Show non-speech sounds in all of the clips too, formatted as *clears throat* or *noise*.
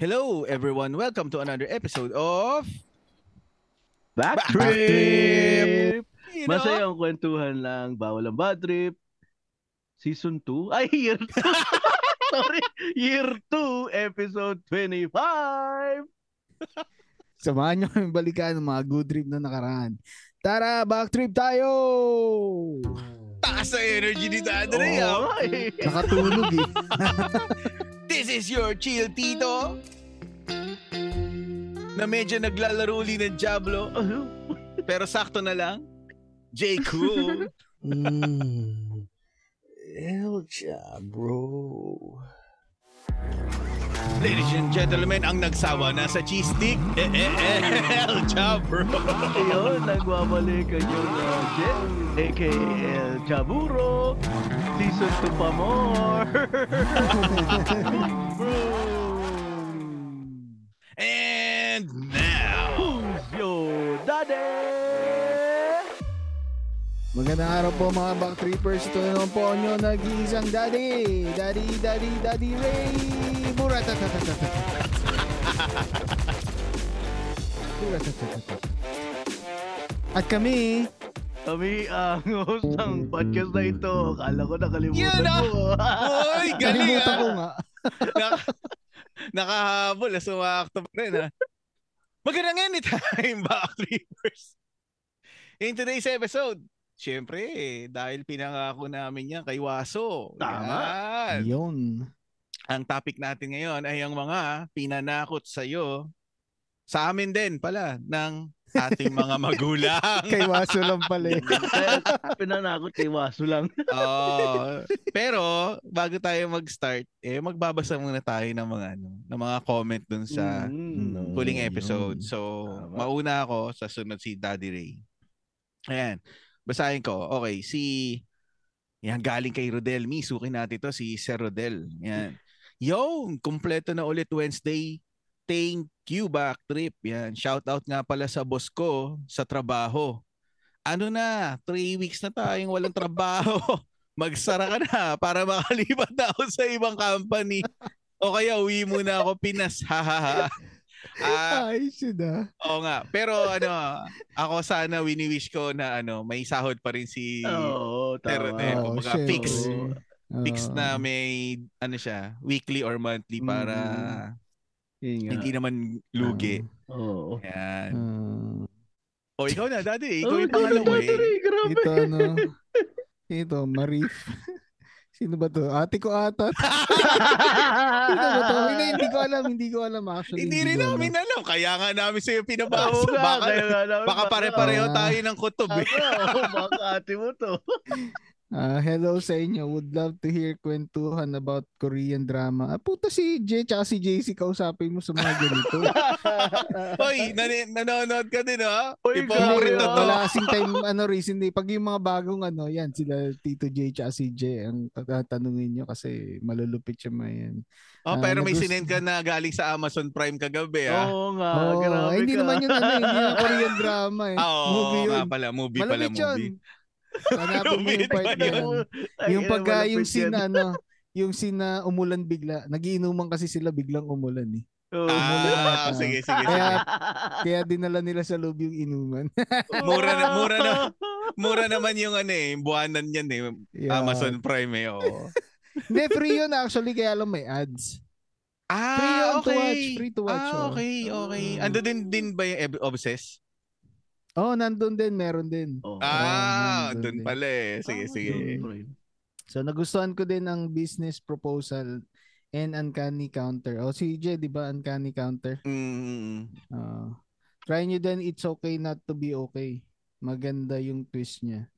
Hello everyone, welcome to another episode of Back, Back Trip! Trip! You know? Masayang kwentuhan lang, bawal ang bad trip. Season 2? Ay, year 2! *laughs* Sorry, year 2, episode 25! Samahan nyo kami balikan ng mga good trip na nakaraan. Tara, back trip tayo! Taas na energy ni Andre Oo, ah. eh. Nakatulog eh. *laughs* This is your chill tito na medyo naglalaro uli ng Diablo *laughs* pero sakto na lang. J. Cool. Mm. Elja, bro. Ladies and gentlemen, ang nagsawa na sa cheese stick, eh, eh, eh, *laughs* El Jabro. Ayun, nagwabalik ang yung uh, Jet, aka El Chaburo. Season 2 pa more! *laughs* And now, Who's your daddy? Magandang araw po mga back trippers. Ito naman po nyo nag-iisang daddy. Daddy, daddy, daddy Ray. Buratatatata. Buratatatata. At kami, Kami ang *laughs* host ng podcast na ito. Akala ko nakalimutan Yun ah! mo. Uy, galing kalimutan ko ah. nga. *laughs* Nak- nakahabol, ah, sumakto pa rin ah. Magandang anytime, *laughs* back trippers. In today's episode, syempre, eh, dahil pinangako namin yan kay Waso. Tama. Yan. Yun. Ang topic natin ngayon ay ang mga pinanakot sa'yo, sa amin din pala, ng ating mga *laughs* magulang. Kay Waso lang pala eh. Pinanakot kay Waso lang. *laughs* Oo. pero bago tayo mag-start, eh magbabasa muna tayo ng mga ano, ng mga comment dun sa Mm, huling Ayun. episode. So, Tama. mauna ako sa sunod si Daddy Ray. Ayan. Basahin ko. Okay, si yan galing kay Rodel. Misukin natin to si Sir Rodel. Yan. Yo, kumpleto na ulit Wednesday. Thank you, back trip. Yan. Shout out nga pala sa boss ko sa trabaho. Ano na, three weeks na tayong walang trabaho. *laughs* Magsara ka na para makalipat na ako sa ibang company. O kaya uwi muna ako Pinas. Ha ha ha. Ah, Ay, sida. Oo nga. Pero ano, ako sana wini-wish ko na ano, may sahod pa rin si Pero tama. eh, Oo, kumbaga fix. fix na may ano siya, weekly or monthly para Yun nga. hindi naman lugi. Oo. Yan. Ah. O ikaw na, daddy. Ikaw Oh, yung pangalawa eh. grabe. ito ano. Ito, Marif. Sino ba to? Ate ko ata. *laughs* Sino ba to? Hindi, hindi ko alam. Hindi ko alam actually. Hindi rin ko namin alam. alam. Kaya nga namin sa'yo nga, Baka, baka baka- pare-pareho tayo ng kutob eh. Baka, oo, baka ate mo to. *laughs* Ah, hello sa inyo. Would love to hear kwentuhan about Korean drama. Ah, puta si J tsaka si JC kausapin mo sa mga ganito. *laughs* Hoy, nan- nanonood ka din ha? Uy, Hypocrite grabe, na to. Wala kasing time ano recently. Pag yung mga bagong ano, yan sila Tito J tsaka si J ang tatanungin nyo kasi malulupit siya mga yan. Oh, Ah, pero may nagus- sinend ka na galing sa Amazon Prime kagabi ah. Oo nga, Oo, grabe hindi ka. naman yun ano, hindi yung Korean drama eh. Ah, oo movie nga yun. pala, movie pala, Malupit yun. Hanapin *laughs* mo yung part. Ay, Yung pagka yung scene ano, yung scene na umulan bigla. Nagiinuman kasi sila biglang umulan eh. Oo. Ah, Ah. sige, sige, sige. Kaya kaya dinala nila sa loob yung inuman. *laughs* Mura na, mura na. *laughs* Mura naman yung ano eh, buwanan yan eh. Yeah. Amazon Prime eh, oo. Hindi, free yun actually, kaya lang may ads. Ah, Free yun to okay. watch, free to watch, Ah, oh. okay, okay. Ah. Ando din din ba yung Ob- Oh, nandun din, meron din. Oo. Ah, nandun doon din. pala eh. Sige, Ah, sige. So nagustuhan ko din ang business proposal and uncanny counter. Oh, si J, di ba uncanny counter? Mm, Ah. try nyo din, it's okay not to be okay. Maganda yung twist niya.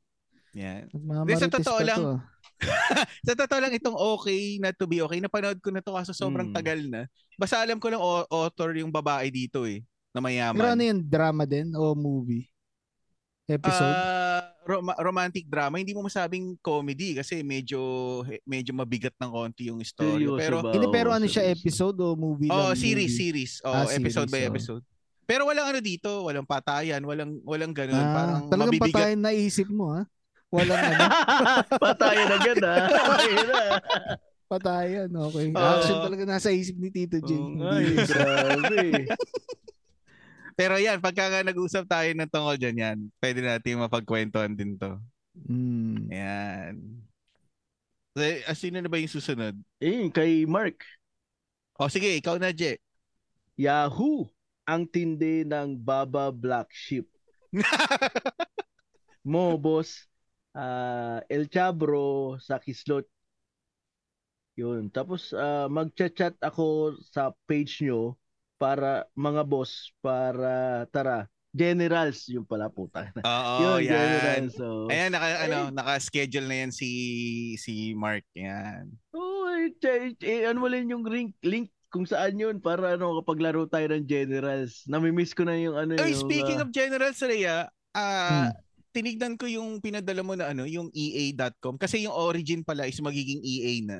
Mga Di, sa totoo lang, to, ah. *laughs* Sa totoo lang itong okay not to be okay. Napanood ko na to kaso sobrang Mm. tagal na. Basta alam ko lang o- author yung babae dito eh. Na mayaman. Pero ano yun, drama din o movie? Episode? Ah, rom- romantic drama, hindi mo masabing comedy kasi medyo medyo mabigat ng konti yung story. Seryoso Pero ba? Hindi, pero ano siya, episode o movie oh, lang? series, movie? series. Oh, Ah, episode series, by oh. episode. Pero walang ano dito, walang patayan, walang walang ganun, Ah, parang talagang mabibigat. patayin na isip mo, ha? Walang ano. *laughs* Patayan agad ah. Na. *laughs* Patayan, okay. Oo. Action talaga nasa isip ni Tito J. Oo nga, Hindi- eh, grabe. *laughs* Pero yan, pagka nga nag-usap tayo ng tungkol dyan yan, pwede natin mapagkwentuhan din to. Mm. Yan. So, ah, sino na ba yung susunod? Eh, kay Mark. O sige, ikaw na, Je. Yahoo! Ang tindi ng Baba Black Sheep. *laughs* Mo, boss. ah, El Chabro sa Kislot. Yun. Tapos ah, magchat-chat ako sa page nyo para mga boss para tara generals yung pala puta. Oo, yan. generals. So, Ayan, naka, ano, naka-schedule na yan si si Mark. Yan. Oh, eh, ano lang yung link, link kung saan yun para ano kapag laro tayo ng generals. Namimiss ko na yung ano Oy, yung speaking ah, of General Rhea, ah, Hmm. tinignan ko yung pinadala mo na ano, yung EA.com kasi yung origin pala is magiging EA na.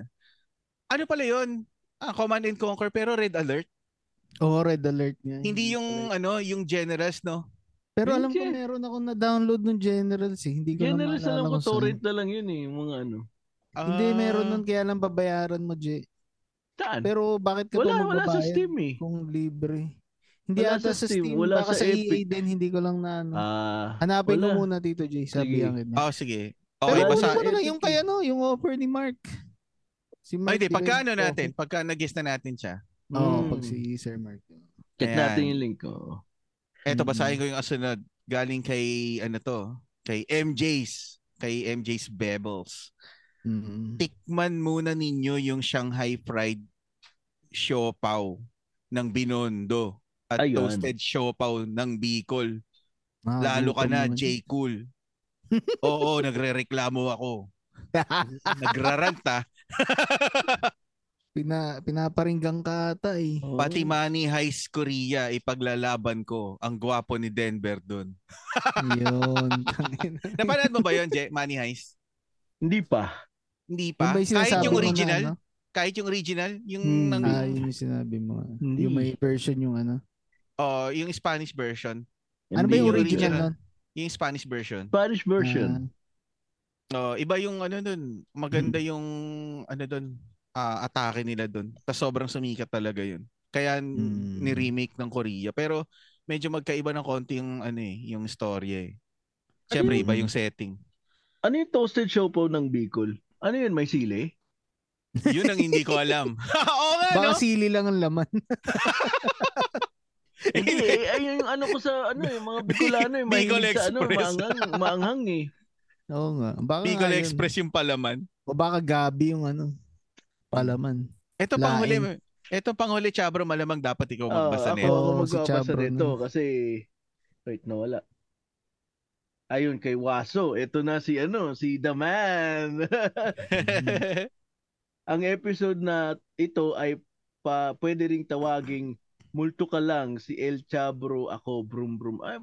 Ano pala yun? Ah, Command and Conquer pero Red Alert. Oo, red alert nga. Hindi yung ano, yung Generals, no? Pero alam ko meron ako na-download ng Generals eh. Hindi ko generals na alam maalala ko torrent na lang yun eh, yung mga ano. Hindi, Ah, meron nun kaya lang babayaran mo, J. Saan? Pero bakit ka wala, pa wala sa Steam eh. kung libre? Hindi Wala ata sa Steam, Steam, wala baka sa sa EA din, hindi ko lang na ano. Ah, Hanapin wala. mo muna Tito J, sabihan kita. Oh, sige. Pero Okay, kunin basa. mo na lang yung eh. kay ano, yung offer ni Mark. Si Ay, di, pagka ano natin, pagka nag-guess na natin siya. Oo, mm. pag si Sir Mark. Check Ayan. natin yung link ko. Eto, Mm. basahin ko yung asunod. Galing kay, ano to, kay MJ's. Kay MJ's Bebels. Mm. Tikman muna ninyo yung Shanghai Fried Siopaw ng Binondo at Ayun. toasted siopaw ng Bicol. Ah, Lalo ka na, naman. J. Cool. *laughs* Oo, nagre-reklamo ako. *laughs* Nagrarant ah. *laughs* Pina, pinaparinggang ka ata eh. Oh. Pati Manny Heist Korea, ipaglalaban ko. Ang gwapo ni Denver doon. Yun. *laughs* Napanood mo ba yun, Je? Money Heist? Hindi pa. Hindi pa. yung Kahit yung mo na, original, ano? kahit yung original, yung Hmm. nang, Ah, yun yung sinabi mo. Hindi. Yung may version yung ano. oh, yung Spanish version. Ano ba yung yung original original. nun? Yung Spanish version. Spanish version. Oh, iba yung ano dun. Maganda Hmm. yung ano dun, ah, atake nila dun. Tapos sobrang sumikat talaga yun. Kaya Hmm. ni-remake ng Korea. Pero medyo magkaiba ng konti yung ano eh, yung story eh. Ano Siyempre, yun? iba yung setting. Ano yung toasted siopaw ng Bicol? Ano yun? May sili? *laughs* Yun ang hindi ko alam. *laughs* Oo nga, Baka no? sili lang ang laman. *laughs* Hindi, eh, ayun yung ano ko sa ano eh, mga Bicolano eh, Bicol sa ano, Express. maanghang, maanghang eh. Oo nga. Baka Bicol. Express yung palaman. O baka gabi yung ano. Palaman. Ito Lain. panghuli. Ito panghuli, Chabro, malamang dapat ikaw magbasa ako, nito. ako Oo, si magbabasa Chabro nito kasi wait, nawala. Ayun kay Waso, ito na si ano, si The Man. *laughs* Ang episode na ito ay pa pwede ring tawaging multo ka lang si El Chabro ako brum brum. Ay,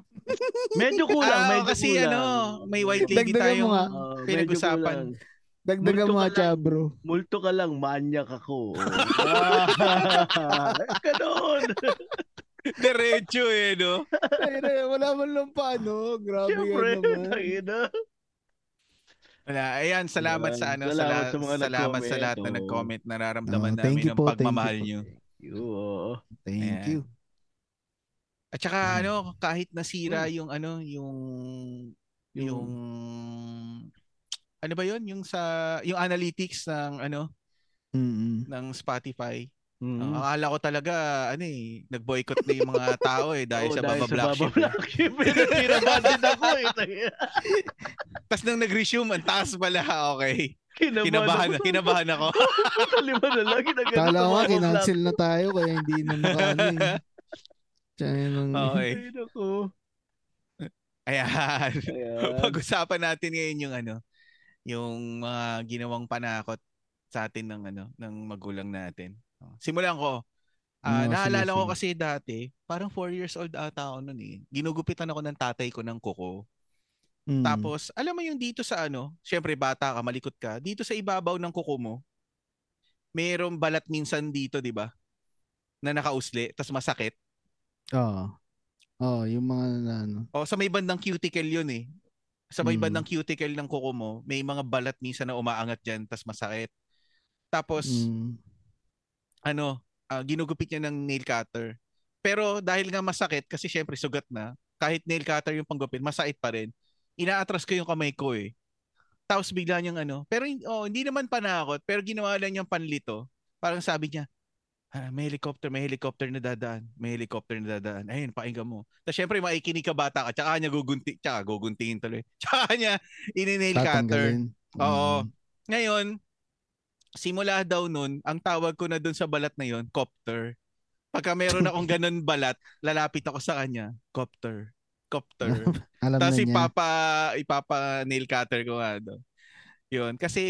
medyo kulang, Ah, medyo kasi kulang. ano, may white lady. Ah, medyo pinag-usapan. kulang. Dagdagan mo ka. Chabro. Multo ka lang, manyak ako. *laughs* Ah, Ganon. Diretso eh, no? Ay, na, wala man lang paano. Grabe Siyempre, yan naman. tangina. Wala. Ayan, salamat sa ano, Salamat salamat, sa mga salamat sa lahat na nag-comment. Nararamdaman Oh, thank namin you ang po, thank you pagmamahal po. nyo. Oo. Thank Ayan. you. At saka ano, kahit nasira yung ano, yung yung ano ba 'yon? Yung sa yung analytics ng ano, Mm-mm. ng Spotify. Mm. Ang akala ko talaga ano eh, nag-boycott na yung mga tao eh dahil Oo, sa Baba Black Sheep. Baba Black Sheep. Pinatiraban din ako eh. *laughs* Tapos nang nag-resume, ang taas pala. Okay. Kinabahan, Kinabahan, ako. kinabahan ako. *laughs* Sa lima na lang. ginagano Kala ko kinancel na tayo kaya hindi na nakaano eh. *laughs* Nung- Okay. Ay. Ayan. Ayan. Pag-usapan natin ngayon yung ano, yung mga ginawang panakot sa atin ng ano, ng magulang natin. Oh, Simulan ko. Ah, Oo, sige, naalala ko sige. kasi dati, parang 4 years old ata ako noon eh. Ginugupitan ako ng tatay ko ng kuko. Mm. Tapos, alam mo yung dito sa ano, syempre bata ka, malikot ka, dito sa ibabaw ng kuko mo, mayroong balat minsan dito, di ba? Na nakausli, tas masakit. Oo. Oo, yung mga ano. O sa may bandang cuticle yun eh. Sa may Mm. bandang cuticle ng kuko mo, may mga balat minsan na umaangat dyan, tas masakit. Tapos, Mm. ano, ah, ginugupit niya ng nail cutter. Pero dahil nga masakit, kasi syempre sugat na, kahit nail cutter yung panggupit, masakit pa rin. Inaatras ko yung kamay ko eh. Tapos bigla niyang ano, pero oh, hindi naman panakot, pero ginawa lang niyang panlito. Parang sabi niya, ah, may helicopter, may helicopter na dadaan. May helicopter na dadaan. Ayun, pakinggan mo. Tapos syempre maikinig ka bata ka, tsaka niya gugunti, tsaka guguntingin tuloy. *laughs* Tsaka niya ini-nail cutter. Tatanggalin. Oo. Mm. Ngayon, simula daw nun, ang tawag ko na dun sa balat na yon, copter. Pagka meron akong *laughs* ganun balat, lalapit ako sa kanya, copter. Copter. *laughs* Alam na Tapos ipapa, ipapa nail cutter ko nga doon. Yun. Kasi,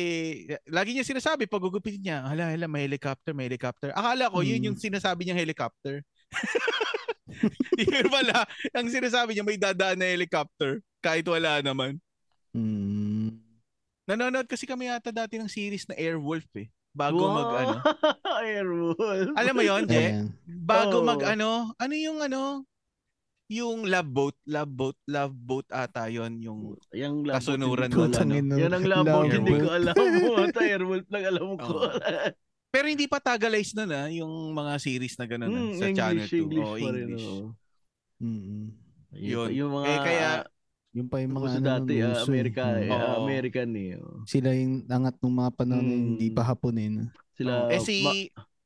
lagi niya sinasabi, pag gugupitin niya, hala, hala, may helicopter, may helicopter. Akala ko, yun yung sinasabi niyang helicopter. *laughs* yun pala, ang sinasabi niya, may dadaan na helicopter. Kahit wala naman. Mm. Nanonood kasi kami yata dati ng series na Airwolf eh. Bago Wow. mag ano. *laughs* Airwolf. Alam mo yon, Je? Bago Oo. mag ano, ano yung ano? Yung love boat, love boat, love boat ata yon yung Yung labo, Kasunuran ko wala, alam. no? Putangin, no? Yan ang labo, Labo. hindi ko alam. *laughs* Ata Airwolf lang alam ko. Pero hindi pa Tagalize nun ah, yung mga series na gano'n ah, Hmm, sa Channel 2. English, English rin. English. oo. Mm-mm. Yun. Yung mga, Eh, kaya- Yung pa yung mga ano, dati, eh. Amerika, Mm. eh, ah, Oo. American eh. oh. Sila yung angat ng mga panahon na Mm. hindi pa hapon eh. Sila, eh si ma-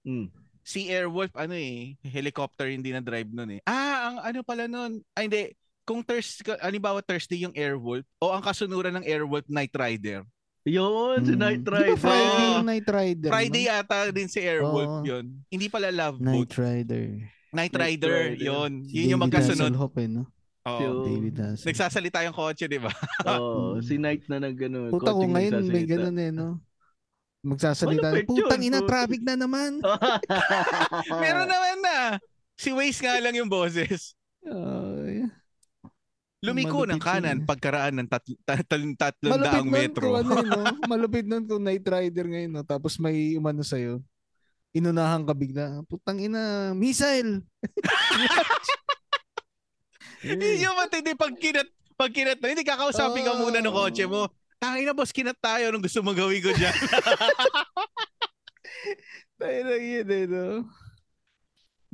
mm. Si Airwolf ano eh, helicopter hindi na drive nun eh. Ah, ang ano pala nun? Ay hindi, kung Thursday, halimbawa Thursday yung Airwolf o ang kasunuran ng Airwolf Night Rider. Yun, si Mm. Night Di ba Rider. Friday Oo. yung Night Rider? Friday no? ata din si Airwolf Oo. yun. Hindi pala Love Night Boat. Rider. Night Night Rider, Rider. yun. Si Yun yung magkasunod. Hasselhoff eh, no? Oo. Yung- David Hasselhoff. Nagsasalita yung kotse, di ba? Oo, Mm. *laughs* si Night na nag ano, Puta ko ngayon may ganun eh, no? Magsasalita. Yun, Putang ina, traffic na naman. *laughs* Meron naman na. Si Waze nga lang yung boses. Ay. Lumiko ng kanan yun. pagkaraan ng tat- tat- tat- tatlong Malupit daang metro. kung ano, eh, no? *laughs* Malupit nun kung Night Rider ngayon, no? Tapos may umano sa'yo. Inunahan ka bigla. Putang ina, missile! *laughs* Hindi yung matindi pag kinat, pag kinat na, hindi kakausapin ka muna ng kotse mo. Tangin na boss, kinat tayo. Anong gusto mong gawin ko dyan? *laughs* Tayo lang yun eh, no?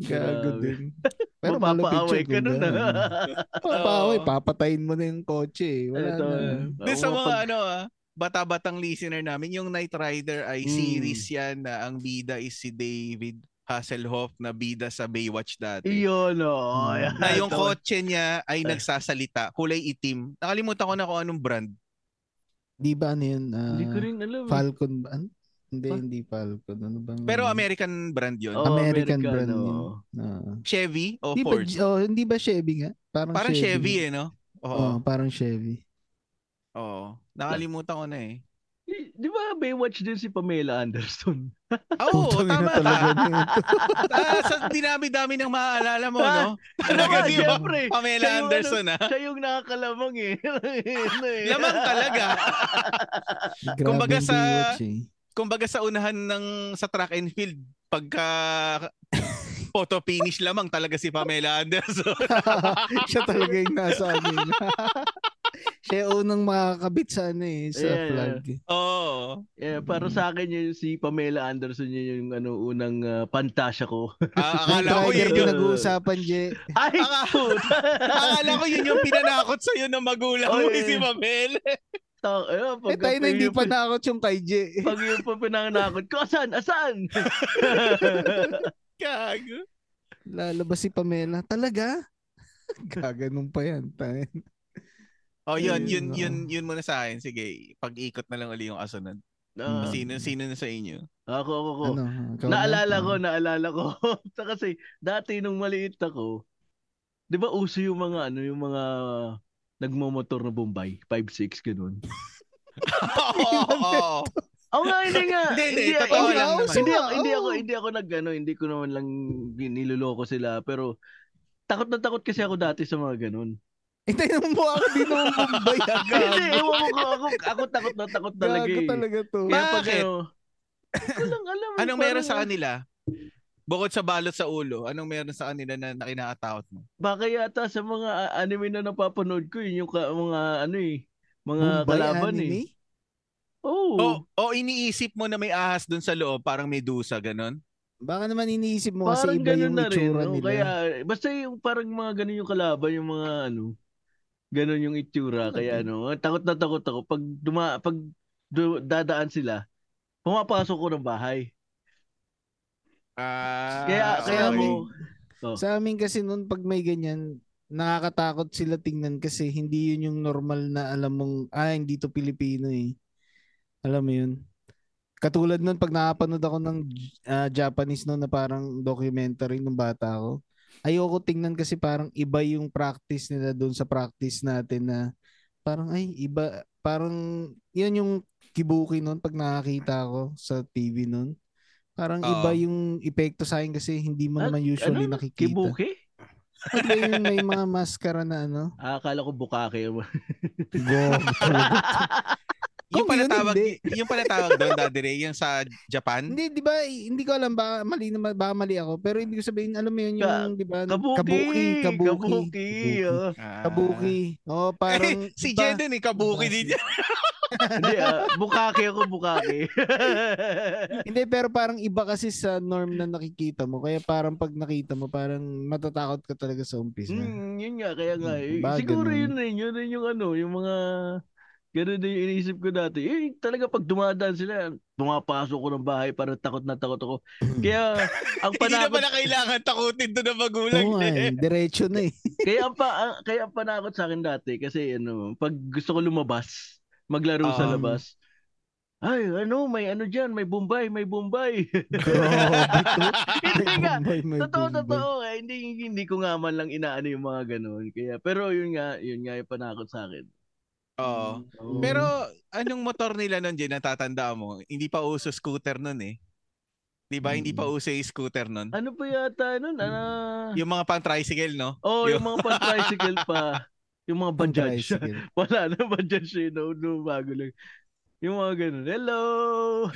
Gago din. *laughs* Pero yun ka nun ganun. ah. *laughs* Papaaway, papatayin mo na yung kotse eh. Wala Ito, na. Di sa oo, mga pag- ano ah, bata-batang listener namin, yung Night Rider ay Mm. series yan na ang bida is si David Hasselhoff na bida sa Baywatch dati. Iyon, oh. Hmm. Na yung kotse niya ay nagsasalita, kulay itim. Nakalimutan ko na kung anong brand. Di ba ano yun? ah, Hindi ko rin alam. eh. Falcon ba? Ano? Hindi, Pa- hindi Falcon. Ano bang... Pero American brand yun. Oo, American, American, brand oo. yun. Ah. Chevy o Di ba, Ford? oh, hindi ba Chevy nga? Parang, Parang Chevy, eh, no? Oo. Oo, parang Chevy. Oo. Nakalimutan ko na eh. Di- ba Baywatch din si Pamela Anderson? Oo, Putang ina tama talaga ka. *laughs* Ah, sa dinami-dami ng maaalala mo, no? Talaga, Ah, di ba? Pamela Siya yung Anderson, ah. Siya yung nakakalamang eh. *laughs* Ano eh. Lamang talaga. Kumbaga sa- Baywatch eh. Kumbaga sa unahan ng sa track and field, pagka *laughs* photo finish lamang talaga si Pamela Anderson. Siya talaga yung nasa amin. Siya yung unang makakabit sa ano eh, sa Yeah, flag. Oo. Yeah, para sa akin yun si Pamela Anderson yun yung ano unang uh, pantasya ko. Ah, akala ko yun yung pinag-uusapan, Je. Ay, akala ko yun yung pinanakot sa ng magulang mo Oh, si yeah. Pamela. Ta- eh, pag, Eh tayo na hindi pa nakot yung kay Je. Pag yung pa pinanakot ko, asan? Asan? *laughs* Gago. Lalabas si Pamela. Talaga? *laughs* Gaganong pa yan. Tayo. Oh, yun, yun, yun, yun muna sa akin. Sige, pag-ikot na lang uli yung asunod. Ah, Sino, sino na sa inyo? ako, ako, ako. Ano? ikaw na? Naalala ko, Ah. naalala ko. *laughs* Sa kasi dati nung maliit ako, 'di ba uso yung mga ano, yung mga nagmomotor na Bombay, 5-6 ganun. Oo, *laughs* oo. Oo nga, hindi nga. Hindi, hindi, hindi, totoo hindi, lang ako, naman. hindi, ako, hindi ako, hindi ako nag, ano, hindi ko naman lang niloloko sila, pero takot na takot kasi ako dati sa mga ganun. Tayo mo ako din naman Bombay. ah, Hindi, ewan ko, ako, ako takot na takot talaga Gago eh. talaga to. Kaya pag Bakit? ano, hindi ko lang alam. eh, Anong meron parang- sa kanila? Bukod sa balot sa ulo, anong meron sa kanila na nakinatakot mo? Baka yata sa mga a- anime na napapanood ko, yun yung ka, mga ano eh, mga Bombay kalaban anime? eh. Oo. O, o iniisip mo na may ahas doon sa loob, parang medusa, ganun? Baka naman iniisip mo kasi parang iba ganun yung na rin. itsura No? nila. Kaya, basta yung parang mga ganun yung kalaban, yung mga ano, ganun yung itsura. Kaya ano, takot na takot ako. Pag, duma, pag du- dadaan sila, pumapasok ko ng bahay. Ah, Kaya, kaya okay. mo, Sa amin kasi noon pag may ganyan, nakakatakot sila tingnan kasi hindi yun yung normal na alam mong, ah, hindi to Pilipino eh. Alam mo yun? Katulad nun, pag nakapanood ako ng ah, Japanese noon na parang documentary nung bata ako, ayoko tingnan kasi parang iba yung practice nila doon sa practice natin na parang ay iba, parang yun yung kibuki noon pag nakakita ko sa TV noon. Parang Oo. iba yung epekto sa akin kasi hindi mo Ah, naman usually ano? nakikita. Kibuki? Yung may mga maskara na ano? Ah, akala ko bukake. Go. *laughs* yung pala yun, tawag, hindi. yung pala tawag doon, Daddy Ray, yung sa Japan? hindi, di ba, hindi ko alam, baka mali, na, baka mali ako. Pero ibig ko sabihin, alam mo yun, yung, di ba, Kabuki! kabuki, kabuki. Kabuki! oh. Ah. Kabuki. Oh, parang, Eh, *laughs* si iba. Jeden eh, kabuki din yan. *laughs* Hindi, ah, bukake ako, bukake. *laughs* Hindi, pero parang iba kasi sa norm na nakikita mo. Kaya parang pag nakita mo, parang matatakot ka talaga sa umpisa. Hmm, yun nga, kaya nga. eh. Ba, Siguro ganun. yun rin, yun rin yung ano, yung mga, ganun din yung iniisip ko dati. Eh, talaga pag dumadaan sila, pumapasok ko ng bahay, parang takot na takot ako. Kaya, *laughs* ang Hindi na panakot, pala kailangan takutin doon ng magulang. Oo nga eh. diretso na eh. *laughs* kaya ang, pa, ang- kaya ang panakot sa akin dati, kasi ano, pag gusto ko lumabas, maglaro sa Um, labas, ay, ano, may ano dyan, may Bombay, may Bombay. *laughs* Hindi nga, Bombay, may totoo, Bombay. totoo. Eh, hindi, hindi ko nga man lang inaano yung mga ganun. Kaya, pero yun nga, yun nga yung panakot sa akin. Oo. Oo. Pero anong motor nila nun, Jen, natatanda mo? Hindi pa uso scooter nun eh. Di ba? Hindi pa Mm. uso yung scooter nun. ano pa yata nun? Ah, Yung mga pang tricycle, no? oh, yung- yung mga *laughs* pan-tricycle pa. Yung mga bajaj. *laughs* Wala na bajaj yun. No, no, bago lang. Yung mga ganun. Hello! *laughs*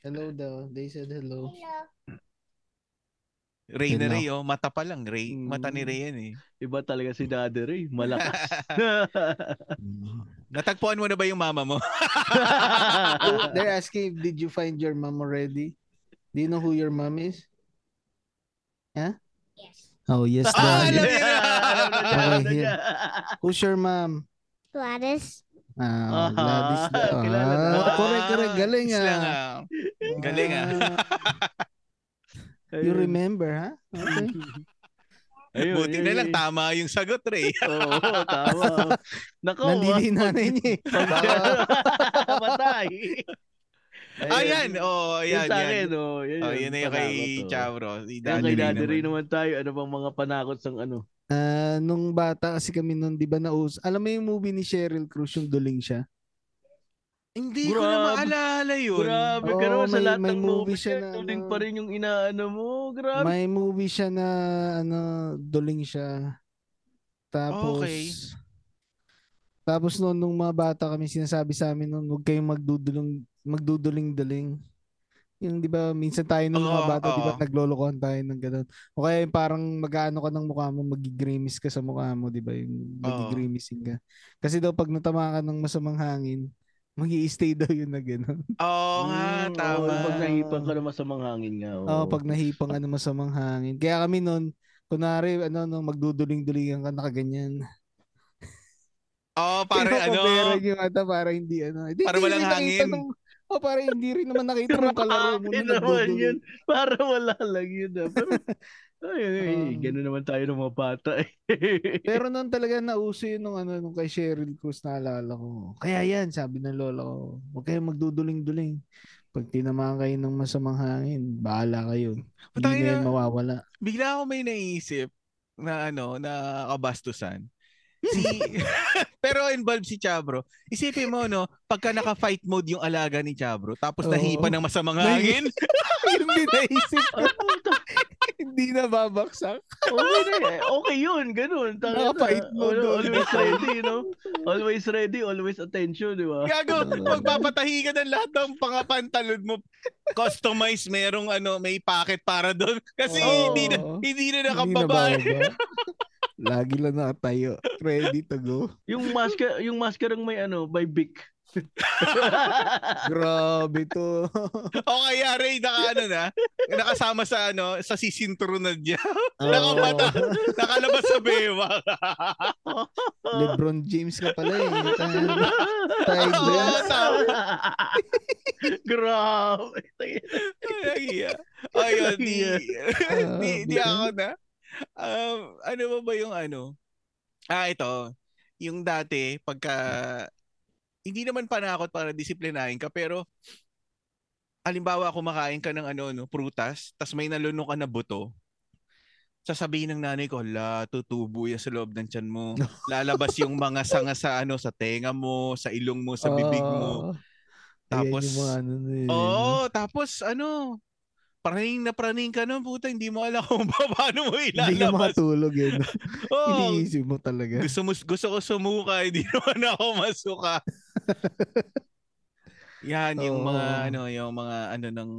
Hello daw. They said hello. Ray na Ray, oh. Mata pa lang. Ray. Mata ni Mm. Ray yan eh. Iba talaga si Daddy Ray. Malakas. *laughs* *laughs* Mm. Natagpuan mo na ba yung mama mo? *laughs* They're asking, did you find your mom already? Do you know who your mom is? Huh? Yes. Oh, yes. Ah, alam niya. Alam Okay. Who's your mom? Gladys. Ah, Ah, Gladys. Ah, correct, correct. Galing ah. ah. Galing, ah. You Ayun. remember, ha? Okay. *laughs* Ayun, Buti yun, na lang, tama yung sagot, Ray. *laughs* Oo, tama. Nako, Nandili nanay niya eh. *laughs* Matay. Ayan, oh, Yan, ayan, sa yan. akin, oh. Yan, Oh, yun na yung kay oh. Chavro. Yan Daddy kay Daddy Ray naman. tayo. Ano bang mga panakot sang ano? Ah, nung bata kasi kami noon, 'di ba naus? Alam mo yung movie ni Cheryl Cruz yung duling siya? Hindi ko na Grabe. maalala yun. Grabe ka naman sa may- lahat may ng movie siya na Tuling ano. pa rin yung inaano mo. Grabe. May movie siya na ano, duling siya. Tapos Okay. Tapos noon nung mga bata kami sinasabi sa amin noon, huwag kayong magdudulong magduduling-duling. Yung 'di ba minsan tayo ng mga Oo, bata 'di ba naglolokohan tayo ng ganun. O kaya yung parang mag-ano ka ng mukha mo, magigrimis ka sa mukha mo, 'di ba? Yung magigrimising ka. Kasi daw pag natama ka ng masamang hangin, magi stay daw yun na gano'n. Oo nga, Mm, tama. oo, pag nahipan ka naman sa mga hangin nga. Oo, Oo, pag nahipang ano masamang hangin. Kaya kami noon, kunwari ano no magduduling-dulingan ka nakaganyan. Oo, parang ano. Pinapaperan yung ata para hindi ano. Hindi, Para walang hangin. nung- oh, para hindi rin naman nakita ng kalaro mo na naman yun. Para wala lang yun. Ah. Pero, *laughs* ay, ay, ay, Oo. ganun naman tayo ng mga bata. eh. Pero noon talaga nauso yun nung ano nung kay Cheryl Cruz naalala ko. Kaya yan, sabi ng lola ko, huwag kayong magduduling-duling. Pag tinamaan kayo ng masamang hangin, bahala kayo. Hindi Patay na yan mawawala. Bigla ako may naisip na ano, na kabastusan. *laughs* Si *laughs* pero involved si Chabro. Isipin mo no, pagka naka-fight mode yung alaga ni Chabro, tapos nahipa ng masamang hangin. *laughs* Yun din naisip ko. Hindi na babaksak. okay *laughs* na eh. Okay yun, ganun. Tangina. Nakapait mo doon. Always *laughs* ready, you know? Always ready, always attention, di ba? Gago, magpapatahi ka ng lahat ng pangapantalon mo. Customize, merong ano, may packet para doon. Kasi Oo. hindi na hindi na Hindi na nakababa. *laughs* Lagi lang nakatayo. Ready to go. Yung masker, yung maskerang may ano, by Bic. *laughs* Grabe to. *laughs* O kaya Ray, naka ano na, nakasama sa ano, sa sisinturunan niya. Oo. Nakamata, nakalabas sa bewa. *laughs* Lebron James ka pala eh. Na. tama. Grabe. Ayun, di, di, di ako na. Um, ano ba ba yung ano? Ah, ito. Yung dati, pagka, hindi naman panakot para disiplinahin ka, pero, alimbawa, kumakain ka ng ano, no, prutas, tas may nalunok ka na buto, sasabihin ng nanay ko, la, tutubo yan sa loob ng tiyan mo. *laughs* Lalabas yung mga sanga sa ano, sa tenga mo, sa ilong mo, sa bibig mo. Ayan Tapos, mga ano yun, Oo, tapos ano, praning na praning ka nun, puta, hindi mo alam *laughs* kung pa- paano mo Hindi ka ilalabas. makatulog yun. *laughs* Oo, Iniisip mo talaga. gusto, mo, gusto ko sumuka, *laughs* hindi naman ako masuka. Yan, yung Oo. mga, ano, yung mga, ano, ng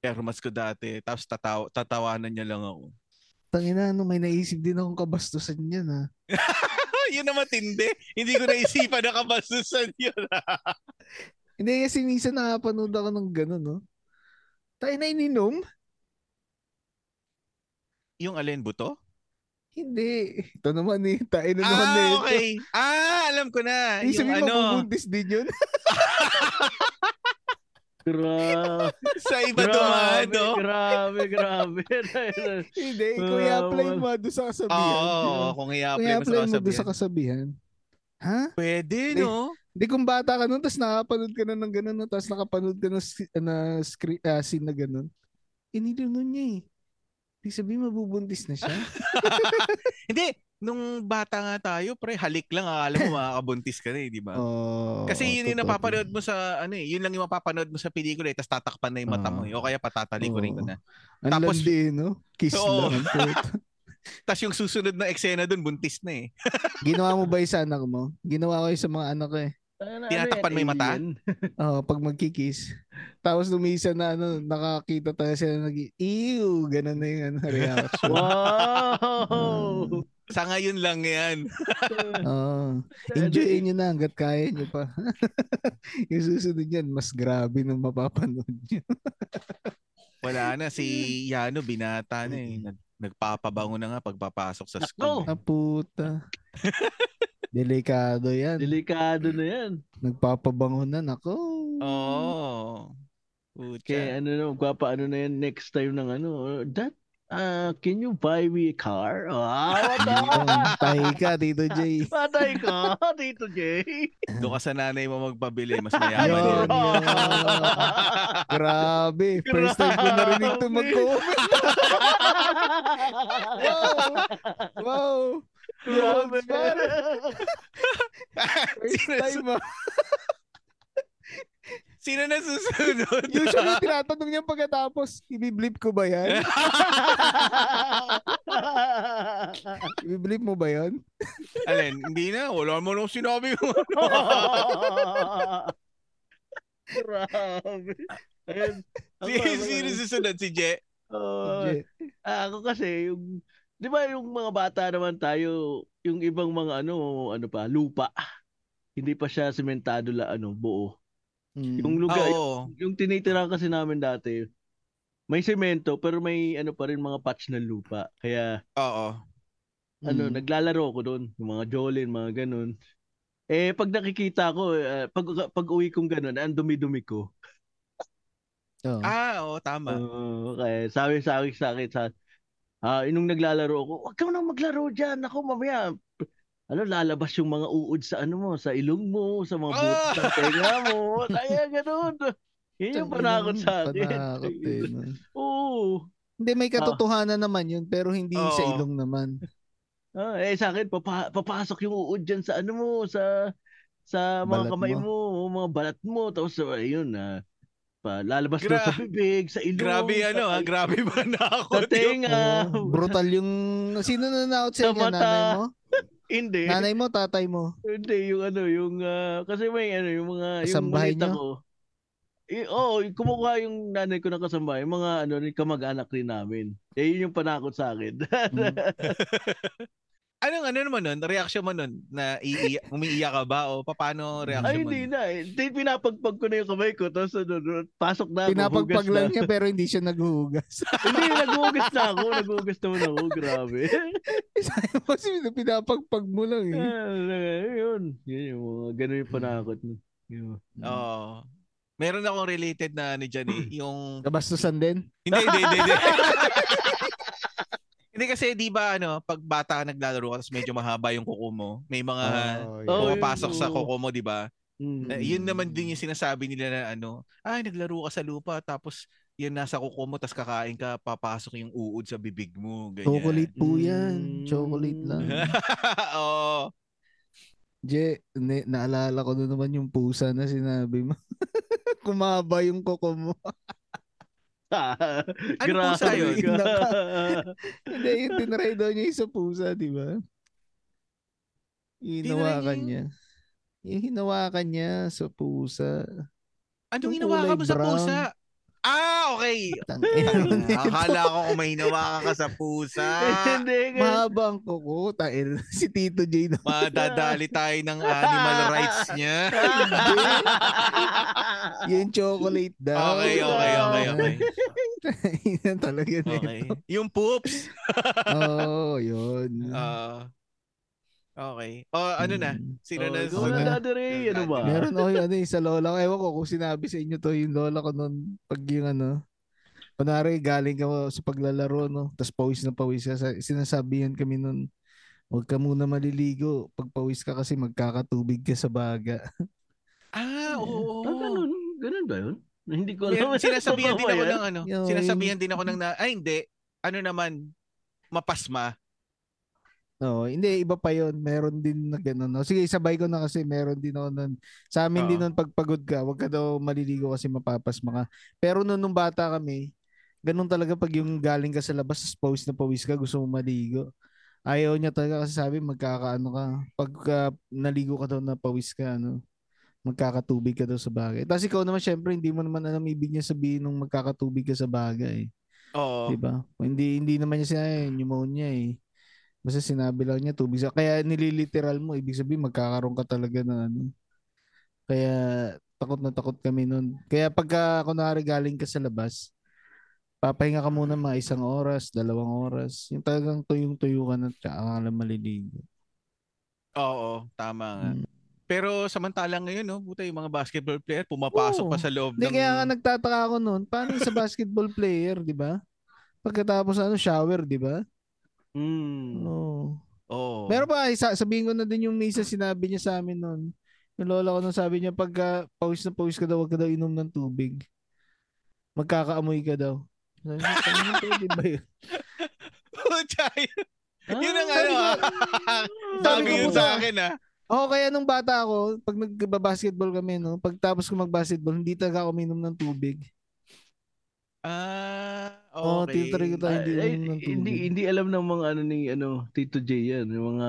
airmas ko dati. Tapos tataw tatawanan niya lang ako. Tangina, ano, may naisip din akong kabastusan yan ha. yun na matindi. Hindi ko naisipan na kabastusan yun. Hindi kasi minsan nakapanood ako ng gano'n, no? Tayo na ininom? yung alin buto? Hindi. Ito naman eh. Tayo na naman na Ah, ito. okay. Ah, alam ko na. Yung sabihin, ano, mabubuntis din yun. Grabe. sa iba Grabe, dumado. grabe, grabe. Hindi. Kung Ah, i-apply mo doon sa kasabihan. oo, kung Kung i-apply mo sa i-apply mo doon sa kasabihan. Ha? Pwede, Hindi. no? Hindi kung bata ka nun, tapos nakapanood ka na ng gano'n, no? tapos nakapanood ka si- na screen, ah, scene na gano'n. Inilunon niya eh. Ibig sabihin, mabubuntis na siya. *laughs* *laughs* Hindi, nung bata nga tayo, pre, halik lang, akala mo makakabuntis ka na eh, di ba? oh, Kasi yun yung napapanood mo sa, ano eh, yun lang yung mapapanood mo sa pelikula eh, tapos tatakpan na yung mata mo eh, o kaya patatalikurin ko Oo. na. Ang Tapos- landi, no? Kiss Oo. lang. *laughs* Tapos yung susunod na eksena dun, buntis na eh. *laughs* Ginawa mo ba yung sa anak mo? Ginawa ko yung sa mga anak ko eh. Tinatakpan mo yung mata? *laughs* Oo, pag magkikis. Tapos lumisa na ano, nakakita tayo sila nag ew, ganun na yung ano, *laughs* reaction. Wow! Sa ngayon lang yan. Oo. Enjoyin nyo na hanggat kaya nyo pa. yung susunod yan, mas grabe nung mapapanood nyo. Wala na, si Yano binata na eh. Nag, nagpapabango na nga pagpapasok sa school. eh. Ah, puta. *laughs* Delikado yan. Delikado na yan. Nagpapabango na, nako. Oo. Pucha. Kaya ano na, magpapa ano na yan next time ng ano, that, uh, can you buy me a car? Ah, what Tahi ka, Tito *laughs* Jay. Patay ka, *laughs* Tito Jay. Doon ka sa nanay mo magpabili, mas mayaman yun. yun. *laughs* Grabe. First time ko narinig to Grabe. mag-comment. Wow. Wow. Grabe. First time ah. Sino na susunod? Usually, tinatanong niya pagkatapos, ibiblip ko ba yan? *laughs* Ibiblip mo ba yan? Alin, hindi na. Wala mo nung sinabi mo. Grabe. Ayun. *laughs* Si, ako, sino susunod? Si Je? oh, Legit. Ah, ako kasi yung 'di ba yung mga bata naman tayo, yung ibang mga ano, ano pa, lupa. Hindi pa siya sementado la ano, buo. Mm. Yung lugar, Oo. yung tinitirahan kasi namin dati, may semento pero may ano pa rin mga patch ng lupa. Kaya Oo. ano, Mm. naglalaro ko doon, yung mga jolin, mga ganun. Eh pag nakikita ko, eh, pag pag uwi kong ganun, ang dumi-dumi ko. Oo. Ah, oo, tama. Oo, kaya sabi sa akin sa akin sa ah inong naglalaro ako, wag ka nang maglaro diyan. Ako mamaya ano lalabas yung mga uod sa ano mo, sa ilong mo, sa mga buto Ah! ng tenga mo. *laughs* Kaya ganoon. Yun yung panakot sa akin. Panakot *laughs* eh. no? Oo. Hindi, may katotohanan naman yun, pero hindi sa Oo. ilong naman. Ah, eh sa akin papa, papasok yung uod diyan sa ano mo, sa sa mga Balat kamay mo. mo. mga balat mo, tapos ayun na pa lalabas Gra- sa bibig, sa ilong. Grabe sa- ano ha, grabe ba na ako? Sa *laughs* tenga. Oo, brutal yung... Sino na naot Sa sa inyo? mata. Nanay mo? Hindi. Nanay mo, tatay mo? Hindi, yung ano, yung, ah, kasi may ano, yung mga, yung Kasambahay malita nyo? ko. Eh, oo, yung kumukuha yung nanay ko ng kasambahay, yung mga ano, yung kamag-anak rin namin. Eh, yun yung panakot sa akin. Mm. *laughs* Anong ano naman nun? Reaction mo nun? Na iiyak, umiiyak ka ba? O paano reaction Ay, mo? hindi nun? na eh. Di, pinapagpag ko na yung kamay ko, tapos ano, ano, pasok na ako. Pinapagpag lang na. niya pero hindi siya naghuhugas. *laughs* hindi, naghugas na ako. Naghugas naman ako. Grabe. *laughs* Sabi mo pinapagpag mo lang eh. Ah, yun. Yun yung mga ganun yung panakot. mo. Yun. Oo. Meron akong related na ano dyan eh. *clears throat* Yung... Kabastusan din. Hindi, hindi, hindi. hindi. *laughs* Hindi kasi di ba ano, pag bata ka naglalaro ka medyo mahaba yung kuko mo, may mga Oh, pumapasok sa kuko mo, di ba? Mm. Eh, yun naman din yung sinasabi nila na ano, ay naglaro ka sa lupa tapos yan nasa kuko mo tapos kakain ka, papasok yung uod sa bibig mo, ganyan. Chocolate po yan. Mm. Chocolate lang. *laughs* Oo. Je, ne, naalala ko na naman yung pusa na sinabi mo. *laughs* Kumaba yung kuko mo. *laughs* Ano pusa yun? *laughs* Hindi, yung tinry daw niya yung sa pusa, di ba? Hinawakan niya. Yung hinawakan niya sa pusa. Anong hinawakan mo sa pusa? Okay. Tangina nito. Akala ko kung may hinawakan ka sa pusa. Hindi. Mahaba ang kuko. Tangina. *laughs* Si Tito J na. Madadali *laughs* tayo ng animal rights niya. Yung chocolate daw. Okay, okay, okay, okay. Yan talaga Okay. Yung poops. Oo, oh, yun. Ah. Okay. O, ano na? Mm. Sino na? Ikaw na, Sige. Daddy Ray. Ano ba? Meron ako yung ano yung sa lola ko. Ewan ko kung sinabi sa inyo to yung lola ko noon pag yung ano. Kunwari galing ka sa paglalaro no. Tapos pawis na pawis ka. Sa- Sinasabihan kami noon. Huwag ka muna maliligo. Pag pawis ka kasi magkakatubig ka sa baga. Ah, oo. Ah, ganun. Ganun ba yun? Hindi ko alam. Sinasabihan *laughs* din ako ng ano. Yung- Sinasabihan din ako ng na, ay hindi. Ano naman, mapasma. No, hindi iba pa 'yon. Meron din na gano'n. No? Sige, sabay ko na kasi meron din noon. Sa amin din Oo. noon pagpagod ka, wag ka daw maliligo kasi mapapasma ka. Pero noon nung bata kami, ganun talaga pag yung galing ka sa labas, pawis na pawis ka, gusto mo maligo. Ayaw niya talaga kasi sabi magkakaano ka. Pag ah, naligo ka daw na pawis ka, ano, magkakatubig ka daw sa bagay. Tapos ikaw naman syempre hindi mo naman alam ibig niya sabihin nung magkakatubig ka sa bagay. Oo. Di ba? Hindi hindi naman niya sinabi pneumonia eh. Basta sinabi lang niya tubig sa kaya nililiteral mo ibig sabihin magkakaroon ka talaga ng ano. Kaya takot na takot kami noon. Kaya pagka kunwari galing ka sa labas, papahinga ka muna mga isang oras, dalawang oras. Yung talagang tuyong-tuyo ka na tsaka ka lang maliligo. Oo, tama nga. Mm. Pero samantalang ngayon, no, buta yung mga basketball player, pumapasok Oo. pa sa loob Hindi ng... kaya nga nagtataka ako noon, paano sa basketball player, di ba? Pagkatapos ano, shower, di ba? Mm. Oo. Oo. Meron pa, isa, sabihin ko na din yung isa sinabi niya sa amin noon. Yung lola ko nung sabi niya, pagka pawis na pawis ka daw, huwag ka daw inom ng tubig. Magkakaamoy ka daw. Sabi "Tangina, pwede ba yun? *laughs* Pucha, yun- yun ang Ah, ano ah. Sabi yun sa akin ah. Oo, kaya nung bata ako, pag nagbabasketball kami, no, pagtapos ko magbasketball, hindi talaga ako minom ng tubig. Ah, Okay. titry ko tayo Ay, hindi ay, tubig. hindi hindi alam ng mga ano ni ano Tito J yan, yung mga